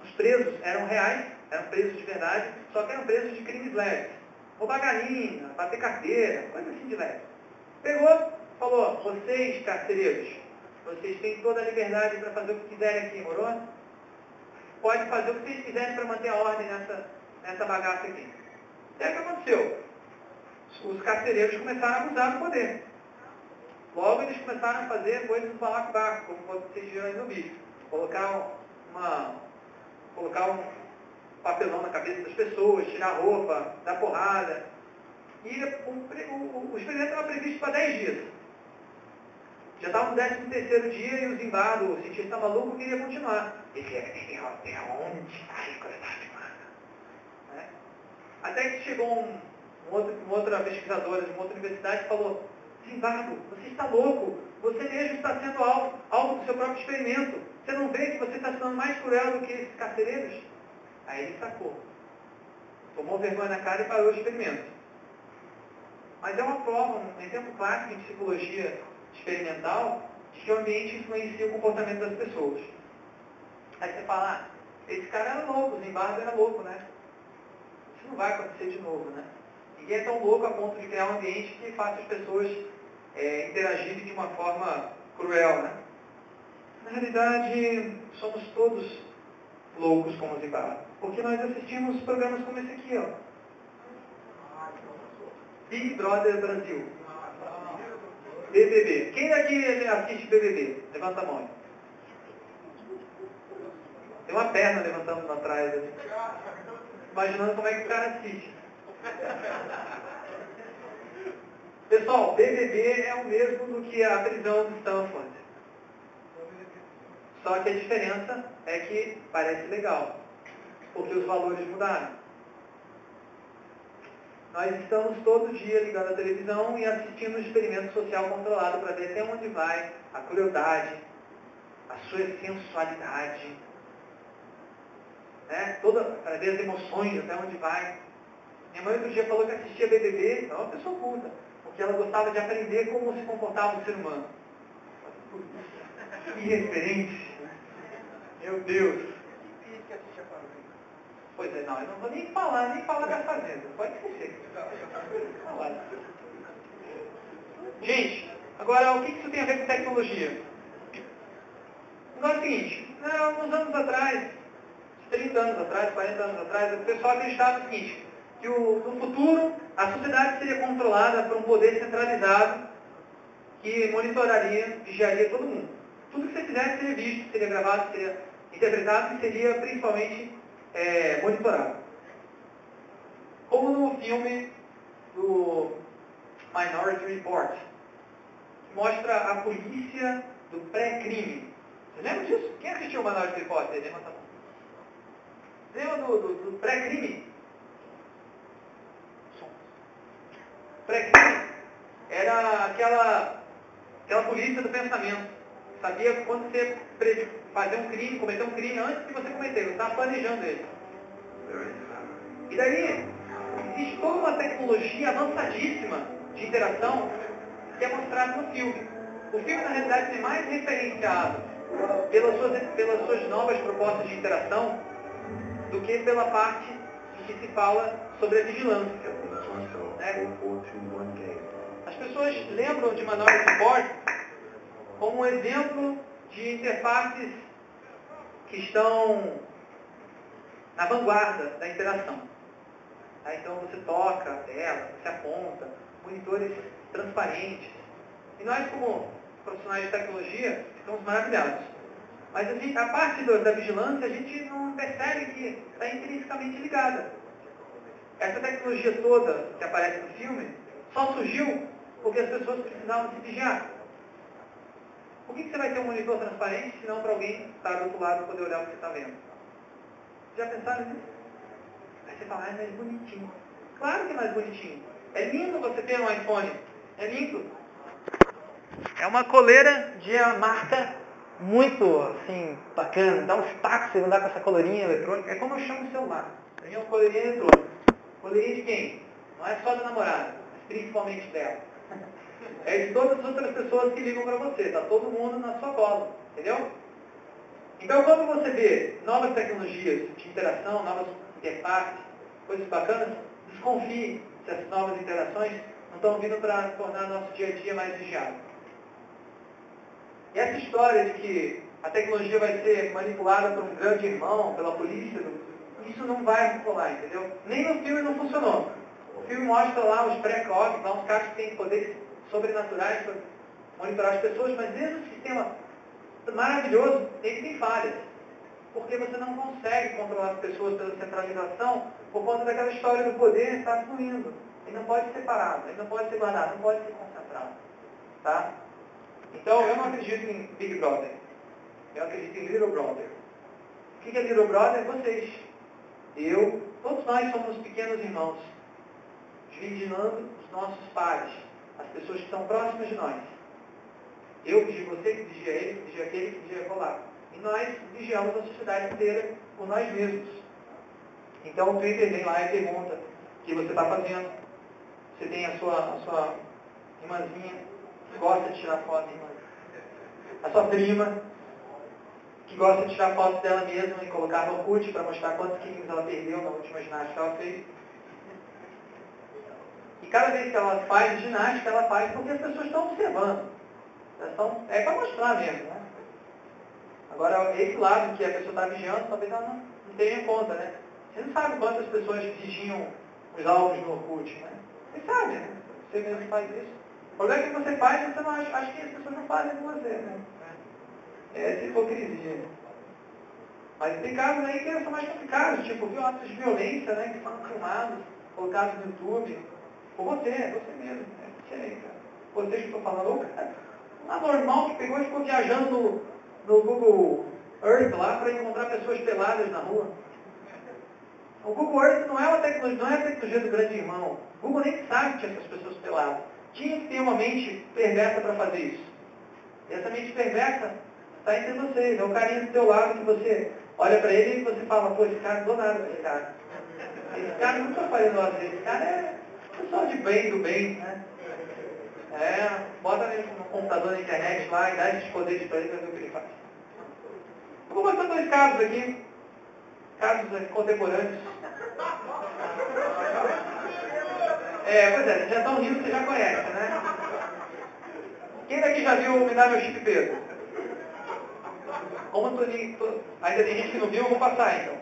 Os presos eram reais, eram presos de verdade, só que eram presos de crimes leves. Roubar galinha, bater carteira, coisa assim de leve. Pegou, falou, vocês carcereiros, vocês têm toda a liberdade para fazer o que quiserem aqui, morou? Pode fazer o que vocês quiserem para manter a ordem nessa, nessa bagaça aqui. E aí o que aconteceu? Os carcereiros começaram a abusar do poder. Logo eles começaram a fazer coisas do balacobaco, como vocês viram aí no vídeo. Colocar uma. colocar um papelão na cabeça das pessoas, tirar roupa, dar porrada. E o, o, o experimento estava previsto para 10 dias. Já estava no 13 terceiro dia e o Zimbardo, o cientista maluco, queria continuar. Ele queria ver até onde a curiosidade humana. Né? Até que chegou um, um outro, uma outra pesquisadora de uma outra universidade falou, Zimbardo, você está louco. Você mesmo está sendo alvo, alvo do seu próprio experimento. Você não vê que você está sendo mais cruel do que esses carcereiros? Aí ele sacou. Tomou vergonha na cara e parou o experimento. Mas é uma prova, um exemplo clássico em psicologia experimental de que o ambiente influencia o comportamento das pessoas. Aí você fala, ah, esse cara era louco, o Zimbardo era louco, né? Isso não vai acontecer de novo, né? Ninguém é tão louco a ponto de criar um ambiente que faça as pessoas é, interagirem de uma forma cruel, né? Na realidade, somos todos loucos como Zimbardo. Porque nós assistimos programas como esse aqui, ó. Big Brother Brasil. BBB. Quem daqui assiste BBB? Levanta a mão. Tem uma perna levantando atrás. Assim. Imaginando como é que o cara assiste. [laughs] Pessoal, BBB é o mesmo do que a prisão de Stanford. Só que a diferença é que parece legal, porque os valores mudaram. Nós estamos todo dia ligando a televisão e assistindo um experimento social controlado para ver até onde vai a crueldade, a sua sensualidade, né? Para ver as emoções, até onde vai. Minha mãe outro dia falou que assistia BBB, é uma pessoa culta, porque ela gostava de aprender como se comportava o ser humano. Que referente. Meu Deus. Pois é, não, eu não vou nem falar, nem falar da fazenda. Pode esquecer. Gente, agora o que isso tem a ver com tecnologia? Agora é o seguinte, uns anos atrás, 30 anos atrás, 40 anos atrás, o pessoal acreditava o seguinte, que o, no futuro a sociedade seria controlada por um poder centralizado que monitoraria, vigiaria todo mundo. Tudo que você fizesse seria visto, seria gravado, seria interpretado e seria principalmente é, monitorado. Como no filme do Minority Report, que mostra a polícia do pré-crime. Você lembra disso? Quem assistiu o Minority Report? Levanta mão. Lembra do, do, do pré-crime? Pré-crime era aquela, aquela polícia do pensamento. Sabia quando você fazer um crime, cometer um crime antes de você cometer, você estava planejando ele. E daí, existe toda uma tecnologia avançadíssima de interação que é mostrada no filme. O filme, na realidade, é mais referenciado pelas suas, pelas suas novas propostas de interação do que pela parte que se fala sobre a vigilância. Né? As pessoas lembram de Minority Report como um exemplo de interfaces que estão na vanguarda da interação. Tá? Então você toca a tela, você aponta, monitores transparentes. E nós, como profissionais de tecnologia, ficamos maravilhados. Mas assim, a parte do, da vigilância a gente não percebe que está intrinsecamente ligada. Essa tecnologia toda que aparece no filme só surgiu porque as pessoas precisavam se vigiar. Por que, você vai ter um monitor transparente se não para alguém estar do outro lado poder olhar o que você está vendo? Já pensaram nisso? Aí você fala, ah, é mais bonitinho. Claro que é mais bonitinho. É lindo você ter um iPhone. É lindo. É uma coleira de marca muito, assim, bacana. Dá uns taques você andar com essa coleirinha eletrônica. É como eu chamo o celular. Pra mim é uma coleirinha eletrônica. Coleirinha de quem? Não é só da namorada, mas principalmente dela. [laughs] É de todas as outras pessoas que ligam para você. Está todo mundo na sua cola. Entendeu? Então, quando você vê novas tecnologias de interação, novas interfaces, coisas bacanas, desconfie se essas novas interações não estão vindo para tornar nosso dia a dia mais vigiado. E essa história de que a tecnologia vai ser manipulada por um grande irmão, pela polícia, isso não vai rolar, entendeu? Nem no filme não funcionou. O filme mostra lá os pré-cogs, lá uns caras que têm poderes sobrenaturais para monitorar as pessoas, mas o sistema maravilhoso, ele tem falhas. Porque você não consegue controlar as pessoas pela centralização por conta daquela história do poder estar fluindo. Ele não pode ser parado, ele não pode ser guardado, não pode ser concentrado. Tá? Então, eu não acredito em Big Brother. Eu acredito em Little Brother. O que é Little Brother? Vocês. Eu, todos nós somos pequenos irmãos, vigilando os nossos pais, as pessoas que estão próximas de nós. Eu vigio você, que vigia ele, que vigia aquele, que vigia colar. E nós vigiamos a sociedade inteira por nós mesmos. Então o Twitter vem lá e pergunta o que você está fazendo. Você tem a sua, a sua irmãzinha gosta de tirar foto, irmã. A sua prima, que gosta de tirar foto dela mesma e colocar no CUT para mostrar quantos quilos ela perdeu na última ginástica que ela fez. E cada vez que ela faz ginástica, ela faz porque as pessoas estão observando. Então, é para mostrar mesmo, né? Agora, esse lado que a pessoa está vigiando, talvez ela não, não tenha em conta, né? Você não sabe quantas pessoas vigiam os alvos no Orkut, né? Você sabe, né? Você mesmo faz isso. O problema é que você faz você não acha, acha que as pessoas não fazem com você, né? É essa hipocrisia. Mas tem casos aí que são mais complicados, tipo atos de violência, né? Que são filmados, colocados no YouTube. Por você, você mesmo. Né? Você aí, cara. Você que estou falando, cara anormal que pegou e ficou viajando no, no Google Earth lá para encontrar pessoas peladas na rua. O Google Earth não é uma tecnologia, não é a tecnologia do grande irmão. O Google nem sabe que tinha essas pessoas peladas. Tinha que ter uma mente perversa para fazer isso. E essa mente perversa está entre vocês. É o carinha do teu lado que você olha para ele e você fala, pô, esse cara não dou nada para esse cara. Esse cara nunca faria nós. Esse cara é pessoal de bem, do bem, né? É, bota ele no computador na internet lá e dá esses poderes para ele para ver o que ele faz. Eu vou mostrar dois casos aqui, casos contemporâneos. É, pois é, já estão rindo, você já conhece, né? Quem daqui já viu Dá Meu Chip Pedro? Como tô, tô, ainda tem gente que não viu, eu vou passar então.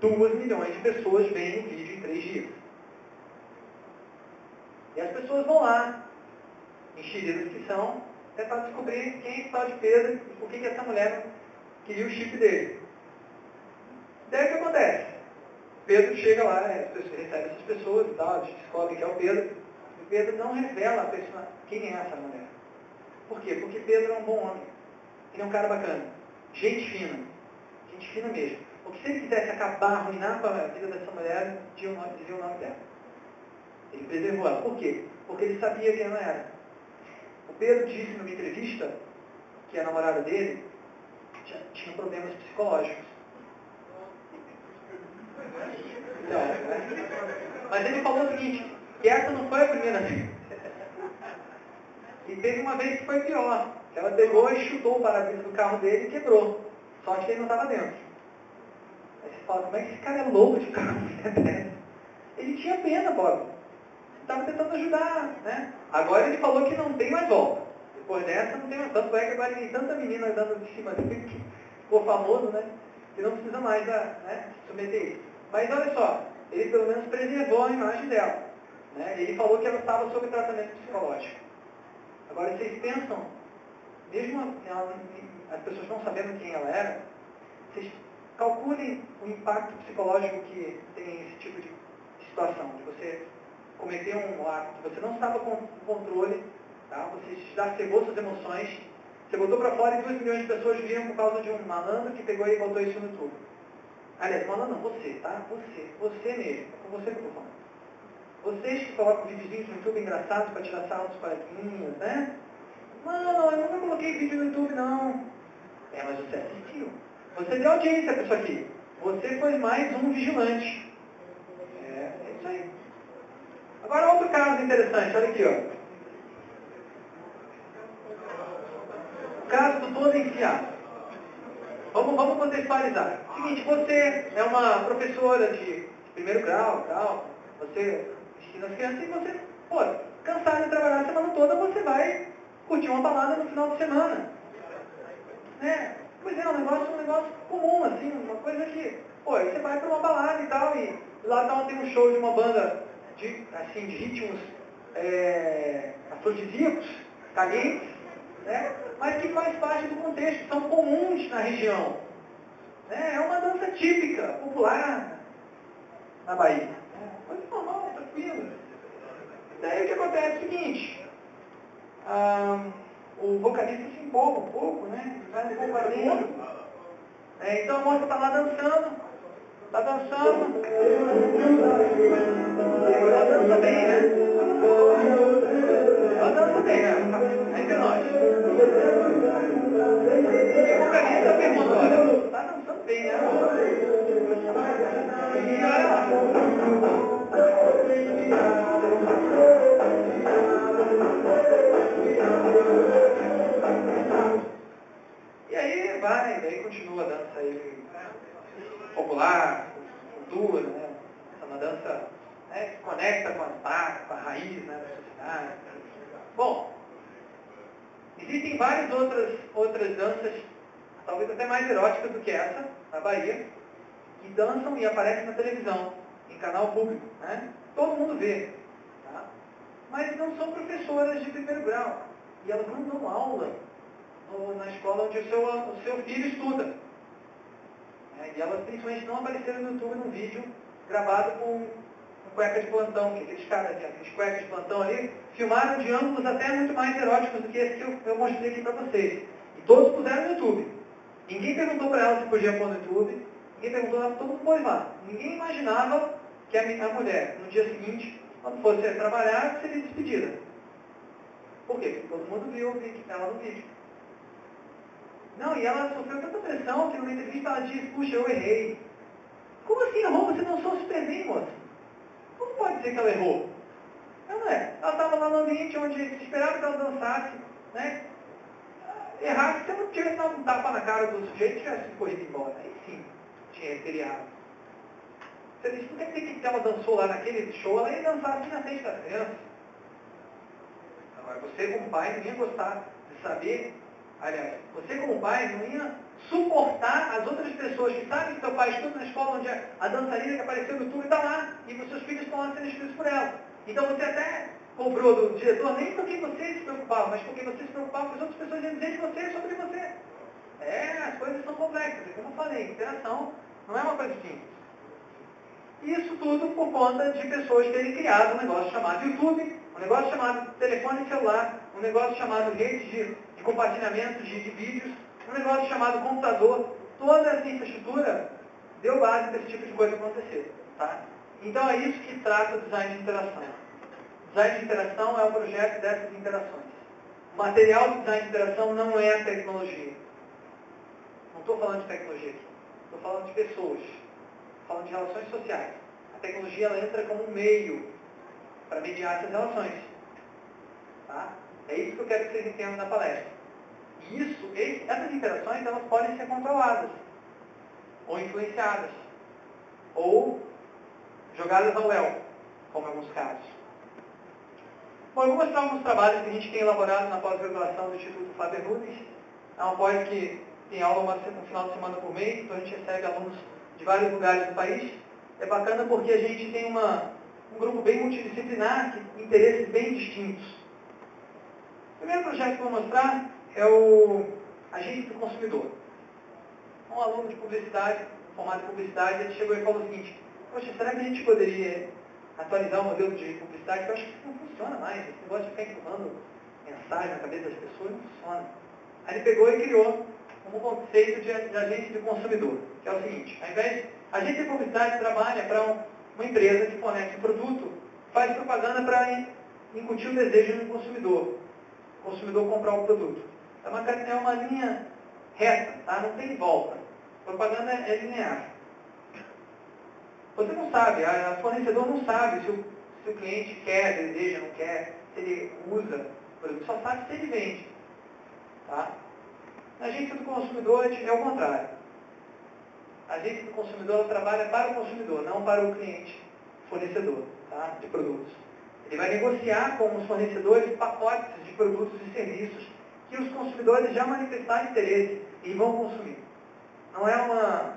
Duas milhões de pessoas veem o vídeo em três dias. E as pessoas vão lá, enchidas que são, tentar descobrir quem é de Pedro e por que, que essa mulher queria o chip dele. Daí o que acontece? Pedro chega lá, recebe essas pessoas e tal, a descobre que é o Pedro. E Pedro não revela a pessoa, quem é essa mulher. Por quê? Porque Pedro é um bom homem. Ele é um cara bacana. Gente fina. Gente fina mesmo. Porque se ele quisesse acabar, arruinar a vida dessa mulher, dizia o nome, o dela. Ele preservou ela. Por quê? Porque ele sabia quem ela era. O Pedro disse numa entrevista que a namorada dele tinha problemas psicológicos. Mas ele falou o seguinte, que essa não foi a primeira vez. E teve uma vez que foi pior. Que ela pegou e chutou o para-brisa do carro dele e quebrou. Só que ele não estava dentro. Aí você fala, como é que esse cara é louco de carro Ele tinha pena, Bob. Estava tentando ajudar, né? Agora ele falou que não tem mais volta. Depois dessa não tem mais. Tanto é que agora tem tanta menina andando de cima dele que ficou famoso, né? Que não precisa mais né, se submeter isso. Mas olha só, ele pelo menos preservou a imagem dela. Né? Ele falou que ela estava sob tratamento psicológico. Agora, vocês pensam, mesmo ela, as pessoas não sabendo quem ela era, vocês calculem o impacto psicológico que tem esse tipo de situação, de você cometer um ato que você não estava com controle, tá? você exacerbou suas emoções, você botou para fora e 2 milhões de pessoas viram por causa de um malandro que pegou e botou isso no YouTube. Aliás, malandro não, você, tá? Você, você mesmo, é com você que eu estou falando. Vocês que colocam videozinhos no YouTube engraçados para tirar sarro dos coleguinhas, né? Não, eu nunca coloquei vídeo no YouTube, não. É, mas você assistiu. Você deu audiência para isso aqui. Você foi mais um vigilante. É, é isso aí. Agora outro caso interessante, olha aqui, ó. O caso do todo enfiado. Vamos, vamos contextualizar. Seguinte, você é uma professora de primeiro grau, tal, você ensina as crianças e você, pô, cansado de trabalhar a semana toda, você vai curtir uma balada no final de semana. Né? Pois é, um negócio, um negócio comum, assim, uma coisa que, pô, aí você vai para uma balada e tal, e lá tá, tem um show de uma banda de, assim, de ritmos é, afrodisíacos, calientes, né? mas que faz parte do contexto, são comuns na região. Né? É uma dança típica, popular na Bahia. É, coisa normal, tranquilo. Daí o que acontece é o seguinte, o vocalista se empolga um pouco, né? Vai um pouco além. É, então a moça está lá dançando, está dançando. Ela dança bem, né? Ela dança bem, né? Entre nós. E o vocalista pergunta, olha, está dançando bem, né? E olha lá. E aí vai, daí continua a dança aí, popular, cultura, né? É uma dança né, que conecta com as bases, com a raiz né, da sociedade. Bom, existem várias outras, outras danças, talvez até mais eróticas do que essa, na Bahia, que dançam e aparecem na televisão, em canal público. Né? Todo mundo vê. Mas não são professoras de primeiro grau. E elas não dão aula na escola onde o seu, o seu filho estuda. É, e elas principalmente não apareceram no YouTube num vídeo gravado com, cueca de plantão, que aqueles caras, aqueles cuecas de plantão ali, filmaram de ângulos até muito mais eróticos do que esse que eu, eu mostrei aqui para vocês. E todos puseram no YouTube. Ninguém perguntou para ela se podia pôr no YouTube, ninguém perguntou nada, todo mundo pôs lá. Ninguém imaginava que a, a mulher, no dia seguinte, quando fosse trabalhar, seria despedida. Por quê? Porque todo mundo viu ela no vídeo. Não, e ela sofreu tanta pressão que numa entrevista ela disse, puxa, eu errei. Como assim errou? Você dançou super bem, moça. Como pode dizer que ela errou? Ela não é. Ela estava lá no ambiente onde se esperava que ela dançasse, né? Errasse, se ela não tivesse dado um tapa na cara do sujeito tivesse corrido embora. Aí sim, tinha teria. Você disse, não quer dizer que ela dançou lá naquele show, ela ia dançar assim na frente das crianças. Agora, você como pai não ia gostar de saber aliás, você como pai não ia suportar as outras pessoas que sabem que seu pai estuda na escola onde a dançarina que apareceu no YouTube está lá e os seus filhos estão lá sendo inscritos por ela. Então você até cobrou do diretor nem porque você se preocupava, mas porque você se preocupava com as outras pessoas iam dizer de você sobre você. É, as coisas são complexas, é como eu falei, interação não é uma coisa simples. Isso tudo por conta de pessoas terem criado um negócio chamado YouTube, um negócio chamado telefone celular, um negócio chamado rede de de compartilhamento de, de vídeos, um negócio chamado computador. Toda essa infraestrutura deu base para esse tipo de coisa acontecer. Tá? Então é isso que trata o design de interação. Design de interação é o projeto dessas interações. O material do design de interação não é a tecnologia. Não estou falando de tecnologia aqui. Estou falando de pessoas. Falando de relações sociais. A tecnologia ela entra como um meio para mediar essas relações. Tá? É isso que eu quero que vocês entendam na palestra. E isso, essas interações, elas podem ser controladas, ou influenciadas, ou jogadas ao léu, como em alguns casos. Bom, eu vou mostrar alguns trabalhos que a gente tem elaborado na pós-graduação do Instituto Faber Rudens. É uma pós que tem aula uma, um final de semana por mês, então a gente recebe alunos de vários lugares do país. É bacana porque a gente tem uma, um grupo bem multidisciplinar, com interesses bem distintos. O primeiro projeto que eu vou mostrar é o Agente do Consumidor. Um aluno de publicidade, formado em publicidade, ele chegou e falou o seguinte, poxa, será que a gente poderia atualizar o modelo de publicidade? Eu acho que isso não funciona mais, esse negócio de ficar empurrando mensagem na cabeça das pessoas não funciona. Aí ele pegou e criou um conceito de, de agente de consumidor, que é o seguinte, ao invés agente de publicidade trabalha para um, uma empresa que fornece um produto, faz propaganda para incutir o desejo no consumidor, o consumidor comprar o produto. É uma, é uma linha reta, tá? não tem volta. Propaganda é linear. Você não sabe, a, a fornecedor não sabe se o, se o cliente quer, deseja, não quer, se ele usa, só sabe se ele vende. Tá? A agência do consumidor é o contrário. A agência do consumidor trabalha para o consumidor, não para o cliente fornecedor tá? de produtos. Ele vai negociar com os fornecedores pacotes de produtos e serviços que os consumidores já manifestaram interesse e vão consumir. Não é uma,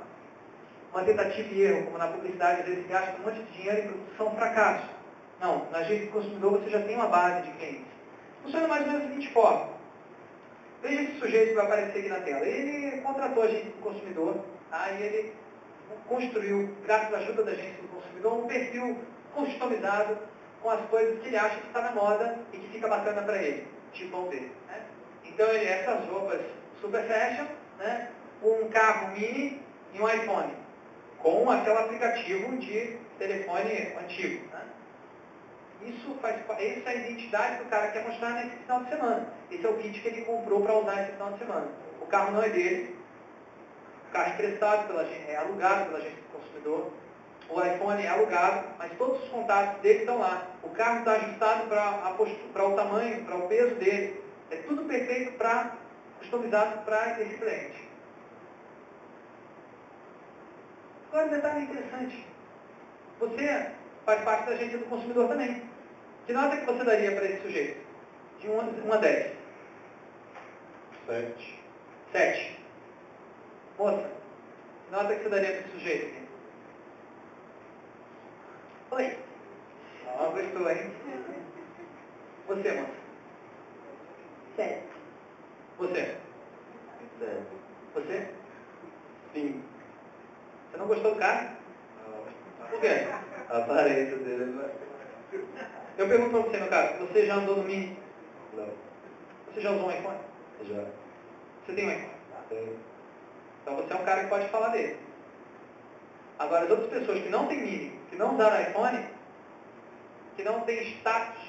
uma tentativa e erro, como na publicidade, às vezes gasta um monte de dinheiro em produtos são fracasso. Não, na agência do consumidor você já tem uma base de clientes. Funciona mais ou menos da seguinte forma. Veja esse sujeito que vai aparecer aqui na tela. Ele contratou a agência do consumidor, tá? e ele construiu, graças à ajuda da agência do consumidor, um perfil customizado com as coisas que ele acha que está na moda e que fica bacana para ele, tipo ao ver. Né? Então, ele, essas roupas super fashion, né? um carro mini e um iPhone, com aquele aplicativo de telefone antigo. Isso, faz, isso é a identidade do cara que quer mostrar nesse final de semana. Esse é o kit que ele comprou para usar esse final de semana. O carro não é dele, o carro é emprestado, pela, é alugado pela agência do consumidor, o iPhone é alugado, mas todos os contatos dele estão lá. O carro está ajustado para o tamanho, para o peso dele. É tudo perfeito para, customizado para esse cliente. Agora um detalhe interessante. Você faz parte da agência do consumidor também. Que nota que você daria para esse sujeito? De 1 a 10. 7. 7. Moça, que nota que você daria para esse sujeito? Oi. Ah, gostou, hein? Você, moça? Sete. Você? Sete. Você? Sim. Você não gostou do carro? Por quê? A aparência dele não é... Eu pergunto para você, meu caso, você já andou no Mini? Não. Você já usou um iPhone? Já. Você tem um iPhone? Tem. Então você é um cara que pode falar dele. Agora, as outras pessoas que não têm Mini, que não usaram iPhone, que não têm status,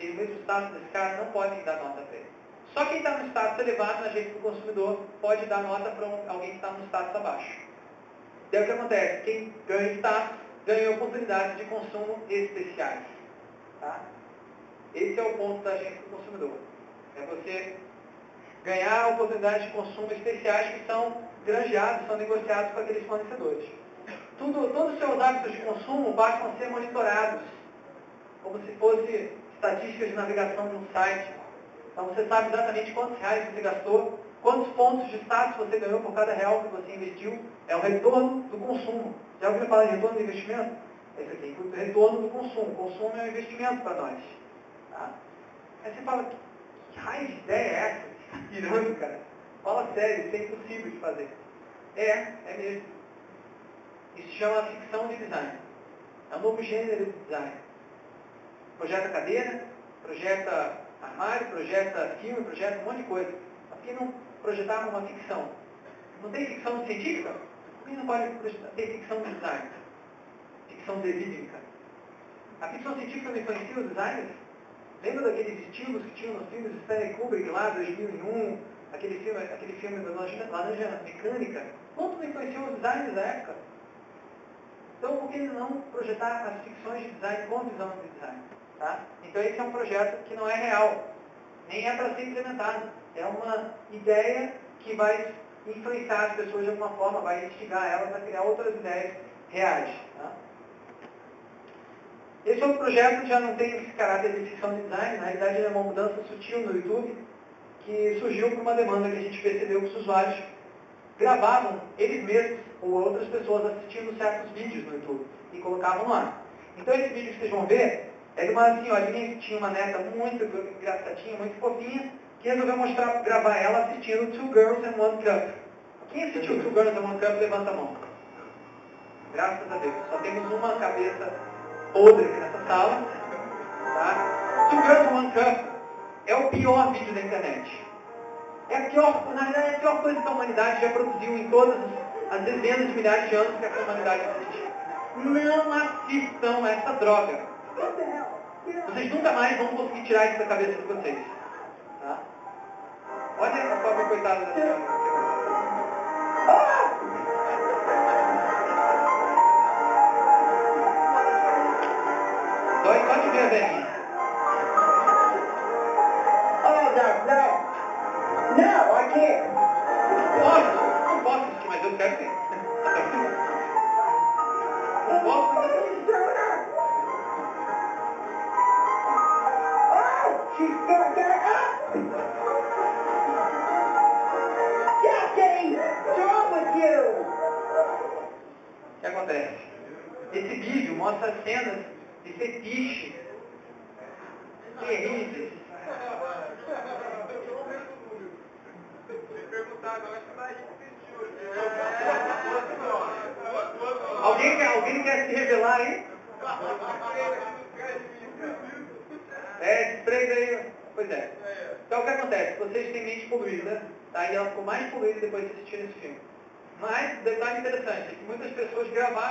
e o mesmo status desse cara, não podem dar nota para ele. Só quem está no status elevado na agência do consumidor pode dar nota para alguém que está no status abaixo. Daí o que acontece? Quem ganha status ganha oportunidades de consumo especiais. Tá? Esse é o ponto da agência do consumidor. É você ganhar oportunidades de consumo especiais que são granjeados, são negociados com aqueles fornecedores. Tudo, todos os seus hábitos de consumo passam a ser monitorados, como se fosse estatísticas de navegação de um site. Então você sabe exatamente quantos reais você gastou, quantos pontos de status você ganhou por cada real que você investiu. É o retorno do consumo. Já ouviu falar de retorno do investimento? Esse aqui, o retorno do consumo. Consumo é um investimento para nós. Tá? Aí você fala, que raio de ideia é essa? Você cara. Fala sério, isso é impossível de fazer. É, é mesmo. Isso chama ficção de design. É um novo gênero de design. Projeta cadeira, projeta armário, projeta filme, projeta um monte de coisa. Por que não projetar uma ficção? Não tem ficção científica? Por que não pode ter ficção de design? Ficção verídica. A ficção científica não influencia os designers? Lembra daqueles estilos que tinham nos filmes de Stanley Kubrick lá, 2001, aquele filme, aquele filme da Laranja Mecânica? Quanto não influenciou os designers da época? Então, por que não projetar as ficções de design com visão de design? Tá? Então, esse é um projeto que não é real, nem é para ser implementado. É uma ideia que vai influenciar as pessoas de alguma forma, vai instigar elas a criar outras ideias reais. Esse outro projeto já não tem esse caráter de ficção de design, na realidade ele é uma mudança sutil no YouTube, que surgiu por uma demanda que a gente percebeu que os usuários gravavam eles mesmos ou outras pessoas assistindo certos vídeos no YouTube e colocavam lá. Então esse vídeo que vocês vão ver é de uma senhorinha que tinha uma neta muito engraçadinha, muito fofinha, que resolveu mostrar, gravar ela assistindo Two Girls and One Cup. Quem assistiu Two Girls and One Cup, levanta a mão. Graças a Deus. Só temos uma cabeça podre nessa sala. Tá? Two Girls One Cup é o pior vídeo da internet. É a pior, na verdade, é a pior coisa que a humanidade já produziu em todas as dezenas de milhares de anos que a humanidade existe. Não assistam essa droga. Vocês nunca mais vão conseguir tirar isso da cabeça de vocês. Tá? Olha a pobre coitada da senhora. Dói só de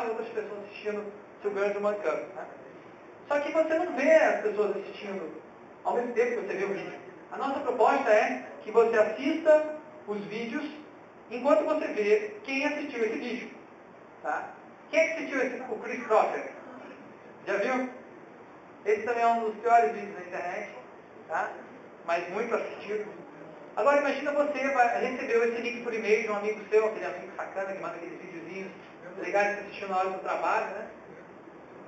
outras pessoas assistindo Girls One Cup. Tá? Só que você não vê as pessoas assistindo ao mesmo tempo que você vê o vídeo. A nossa proposta é que você assista os vídeos enquanto você vê quem assistiu esse vídeo. Tá? Quem que assistiu esse, o Chris Crocker? Já viu? Esse também é um dos piores vídeos da internet, tá? mas muito assistido. Agora imagina você vai, recebeu esse link por e-mail de um amigo seu, aquele amigo sacana que manda aqueles videozinhos legais que você assistiu na hora do trabalho, né?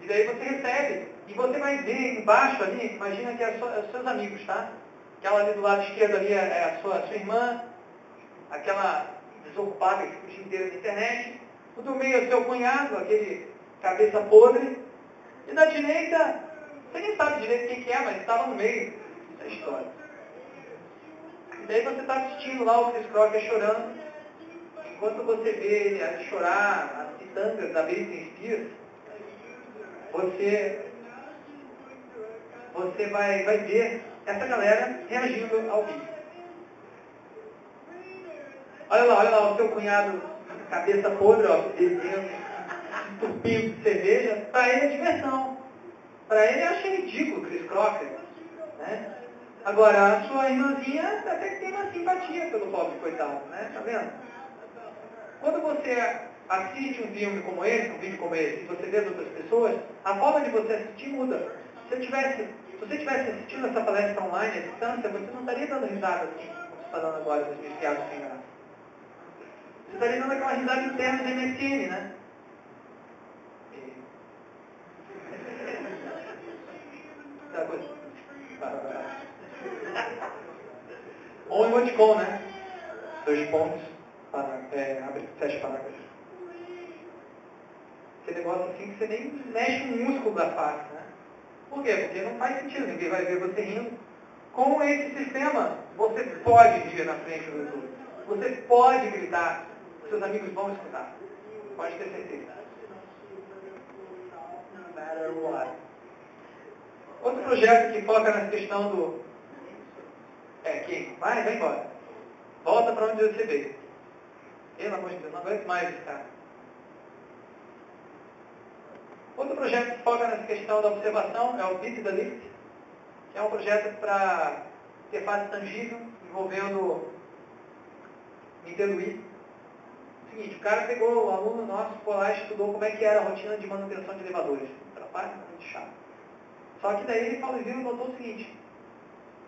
E daí você recebe. E você vai ver embaixo ali, imagina que é, so, é os seus amigos, tá? Aquela ali do lado esquerdo ali é, é a sua, a sua irmã, aquela desocupada que fica o dia inteiro na internet. O do meio é o seu cunhado, aquele cabeça podre. E da direita, você nem sabe direito quem que é, mas estava no meio. Isso é história. E daí você está assistindo lá o Chris Crocker chorando. Enquanto você vê ele chorar, as pitangas da Britney Spears, você, você vai, vai ver essa galera reagindo ao vídeo. Olha lá, olha lá o seu cunhado, cabeça podre, ó, bebendo, entupindo de cerveja. Para ele é diversão. Para ele acha ridículo Chris Crocker. Né? Agora, a sua irmãzinha até que tem uma simpatia pelo pobre coitado, né? Tá vendo? Quando você assiste um filme como esse, um vídeo como esse, e você vê as outras pessoas, a forma de você assistir muda. Se, eu tivesse, se você estivesse assistindo essa palestra online à distância, você não estaria dando risada dando agora, dos meus piados sem graça. Você estaria dando aquela risada interna de MSN, né? Tá, coisa. Ou emoticon, né? Dois pontos, para, é, abre, fecha parágrafo. Esse negócio assim que você nem mexe um músculo da face, né? Por quê? Porque não faz sentido, ninguém vai ver você rindo. Com esse sistema, você pode rir na frente do YouTube. Você pode gritar, seus amigos vão escutar. Pode ter certeza. Outro projeto que foca nessa questão do. É, quem? Vai, vai embora. Volta para onde você veio. Pelo amor de Deus, não aguento mais esse cara. Outro projeto que foca nessa questão da observação é o Beat the Lift, que é um projeto para interface tangível, envolvendo Wii. Seguinte, o cara pegou, o aluno nosso, foi lá e estudou como é que era a rotina de manutenção de elevadores. Trabalho muito chato. Só que daí ele falou, viu e notou o seguinte,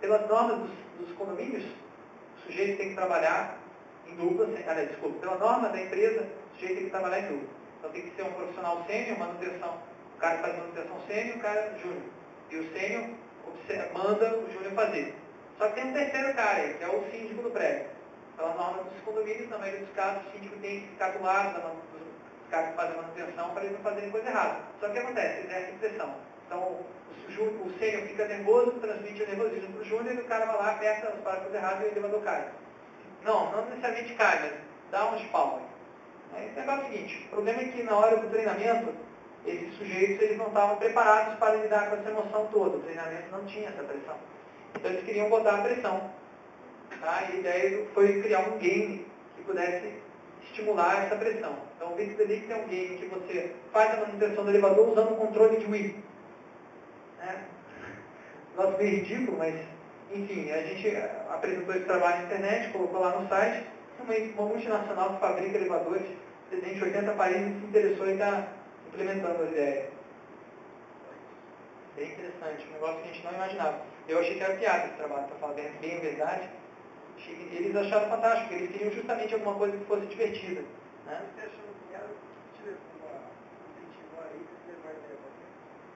pelas normas dos, dos condomínios, o sujeito tem que trabalhar em dupla, aliás, desculpa, pela norma da empresa, o sujeito tem que trabalhar em dupla. Então tem que ser um profissional sênior, manutenção. O cara faz manutenção sênior, o cara júnior. E o sênior manda o júnior fazer. Só que tem um terceiro cara aí, que é o síndico do prédio. Pela norma dos condomínios, na maioria dos casos, o síndico tem que ficar do lado dos caras que fazem manutenção para eles não fazerem coisa errada. Só que acontece? Exerce pressão. Então, o, o sênior fica nervoso, transmite o nervosismo para o júnior e o cara vai lá, aperta os parafusos errados e o elevador cai. Não, não necessariamente cai, mas dá uns pau. Aí o negócio é o seguinte, o problema é que na hora do treinamento, esses sujeitos eles não estavam preparados para lidar com essa emoção toda. O treinamento não tinha essa pressão. Então eles queriam botar a pressão. Tá? E a ideia foi criar um game que pudesse estimular essa pressão. Então o Delix é um game que você faz a manutenção do elevador usando o controle de Wii. Né? Nossa, meio ridículo, mas enfim, a gente apresentou esse trabalho na internet, colocou lá no site. Uma multinacional que fabrica elevadores, presente em 80 países, se interessou em estar implementando a ideia. Bem interessante, um negócio que a gente não imaginava. Eu achei que era piada esse trabalho, para falar bem, bem a verdade. Eles acharam fantástico, eles queriam justamente alguma coisa que fosse divertida. Né?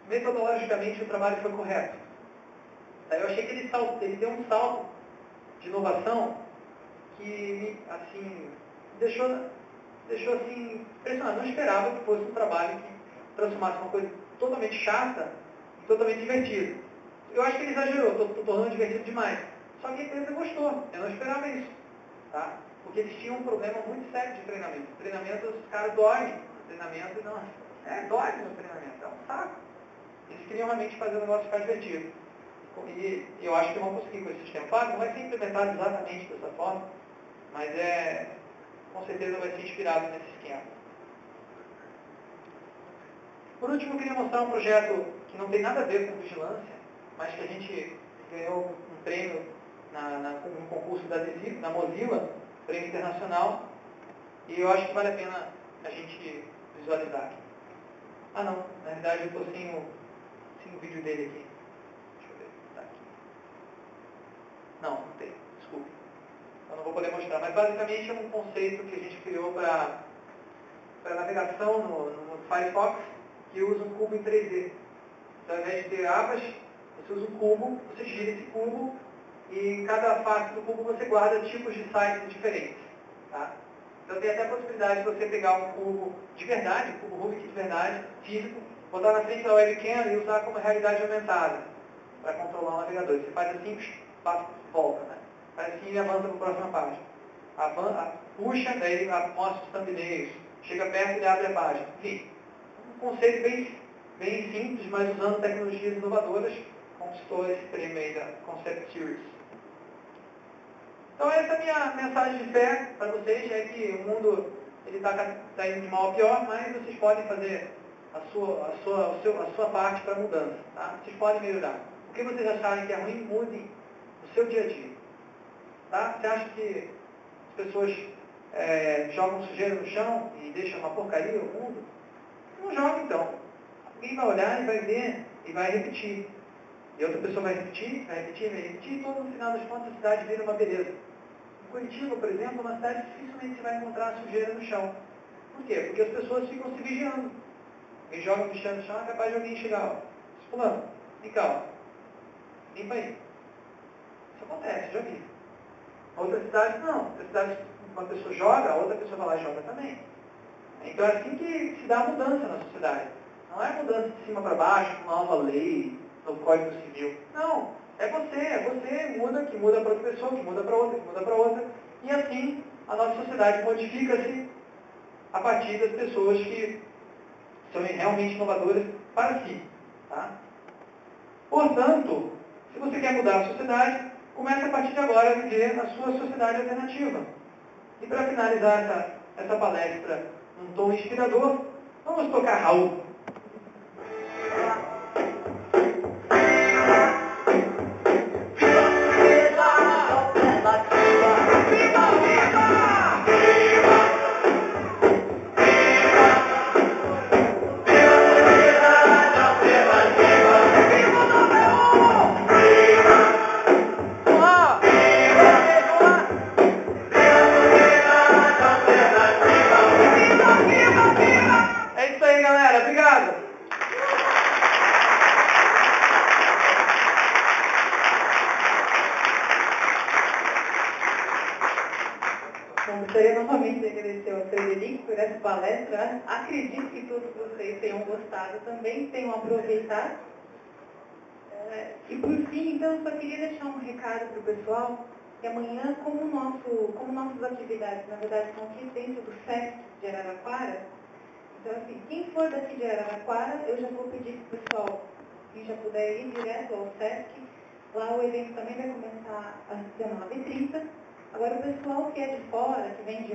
Metodologicamente o trabalho foi correto. Daí eu achei que ele, sal, ele deu um salto de inovação que assim, deixou, deixou assim, impressionado. Não esperava que fosse um trabalho que transformasse uma coisa totalmente chata e totalmente divertida. Eu acho que ele exagerou, estou tornando divertido demais. Só que a empresa gostou, eu não esperava isso. Tá? Porque eles tinham um problema muito sério de treinamento. Treinamento, os caras dormem. Treinamento, não. É, dorme no treinamento, é um saco. Eles queriam realmente fazer o negócio ficar divertido. E eu acho que vão conseguir com esse sistema. Claro, não vai ser implementado exatamente dessa forma, mas é, com certeza vai ser inspirado nesse esquema. Por último, eu queria mostrar um projeto que não tem nada a ver com vigilância, mas que a gente ganhou um prêmio na, na, no concurso da, Mozilla, prêmio internacional, e eu acho que vale a pena a gente visualizar aqui. Ah não, na verdade eu estou sem o, sem o vídeo dele aqui. Deixa eu ver, está aqui. Não, não tem. Eu não vou poder mostrar, mas basicamente é um conceito que a gente criou para navegação no, no Firefox, que usa um cubo em 3D. Então, ao invés de ter abas, você usa um cubo, você gira esse cubo e em cada face do cubo você guarda tipos de sites diferentes. Tá? Então tem até a possibilidade de você pegar um cubo de verdade, um cubo Rubik de verdade, físico, botar na frente da webcam e usar como realidade aumentada para controlar o navegador. Você faz assim, passa, volta, né? Assim avança para a próxima página. Avança, puxa, daí mostra os thumbnails. Chega perto e abre a página. Enfim, um conceito bem, bem simples, mas usando tecnologias inovadoras, conquistou esse prêmio aí da Concept Series. Então essa é a minha mensagem de fé para vocês, é que o mundo está tá indo de mal a pior, mas vocês podem fazer a sua, a sua, a a sua parte para a mudança. Tá? Vocês podem melhorar. O que vocês acharem que é ruim, mudem no seu dia a dia. Tá? Você acha que as pessoas é, jogam sujeira no chão e deixam uma porcaria no mundo? Não joga então. Alguém vai olhar e vai ver e vai repetir. E outra pessoa vai repetir, vai repetir, vai repetir, e todo no final das contas a cidade vira uma beleza. Em Curitiba, por exemplo, é uma cidade dificilmente você vai encontrar sujeira no chão. Por quê? Porque as pessoas ficam se vigiando. Quem joga o bichão no chão é capaz de alguém chegar, ó. Fulano, vem cá, ó. Limpa aí. Isso acontece, já vi. Outra cidade, não. Outra cidade, uma pessoa joga, a outra pessoa vai lá e joga também. Então é assim que se dá a mudança na sociedade. Não é mudança de cima para baixo, uma nova lei, no Código Civil. Não, é você, é você muda, que muda para outra pessoa, que muda para outra, que muda para outra. E assim a nossa sociedade modifica-se a partir das pessoas que são realmente inovadoras para si. Tá? Portanto, se você quer mudar a sociedade, comece a partir de agora a viver a sua sociedade alternativa. E para finalizar essa, essa palestra num tom inspirador, vamos tocar Raul. Tenham gostado também, tenham aproveitado. É, e por fim, então, eu só queria deixar um recado para o pessoal, que amanhã, como, nosso, como nossas atividades, na verdade, são aqui dentro do SESC de Araraquara, então, assim, quem for daqui de Araraquara, eu já vou pedir para o pessoal, quem já puder ir direto ao SESC, lá o evento também vai começar às 19h30. Agora, o pessoal que é de fora, que vem de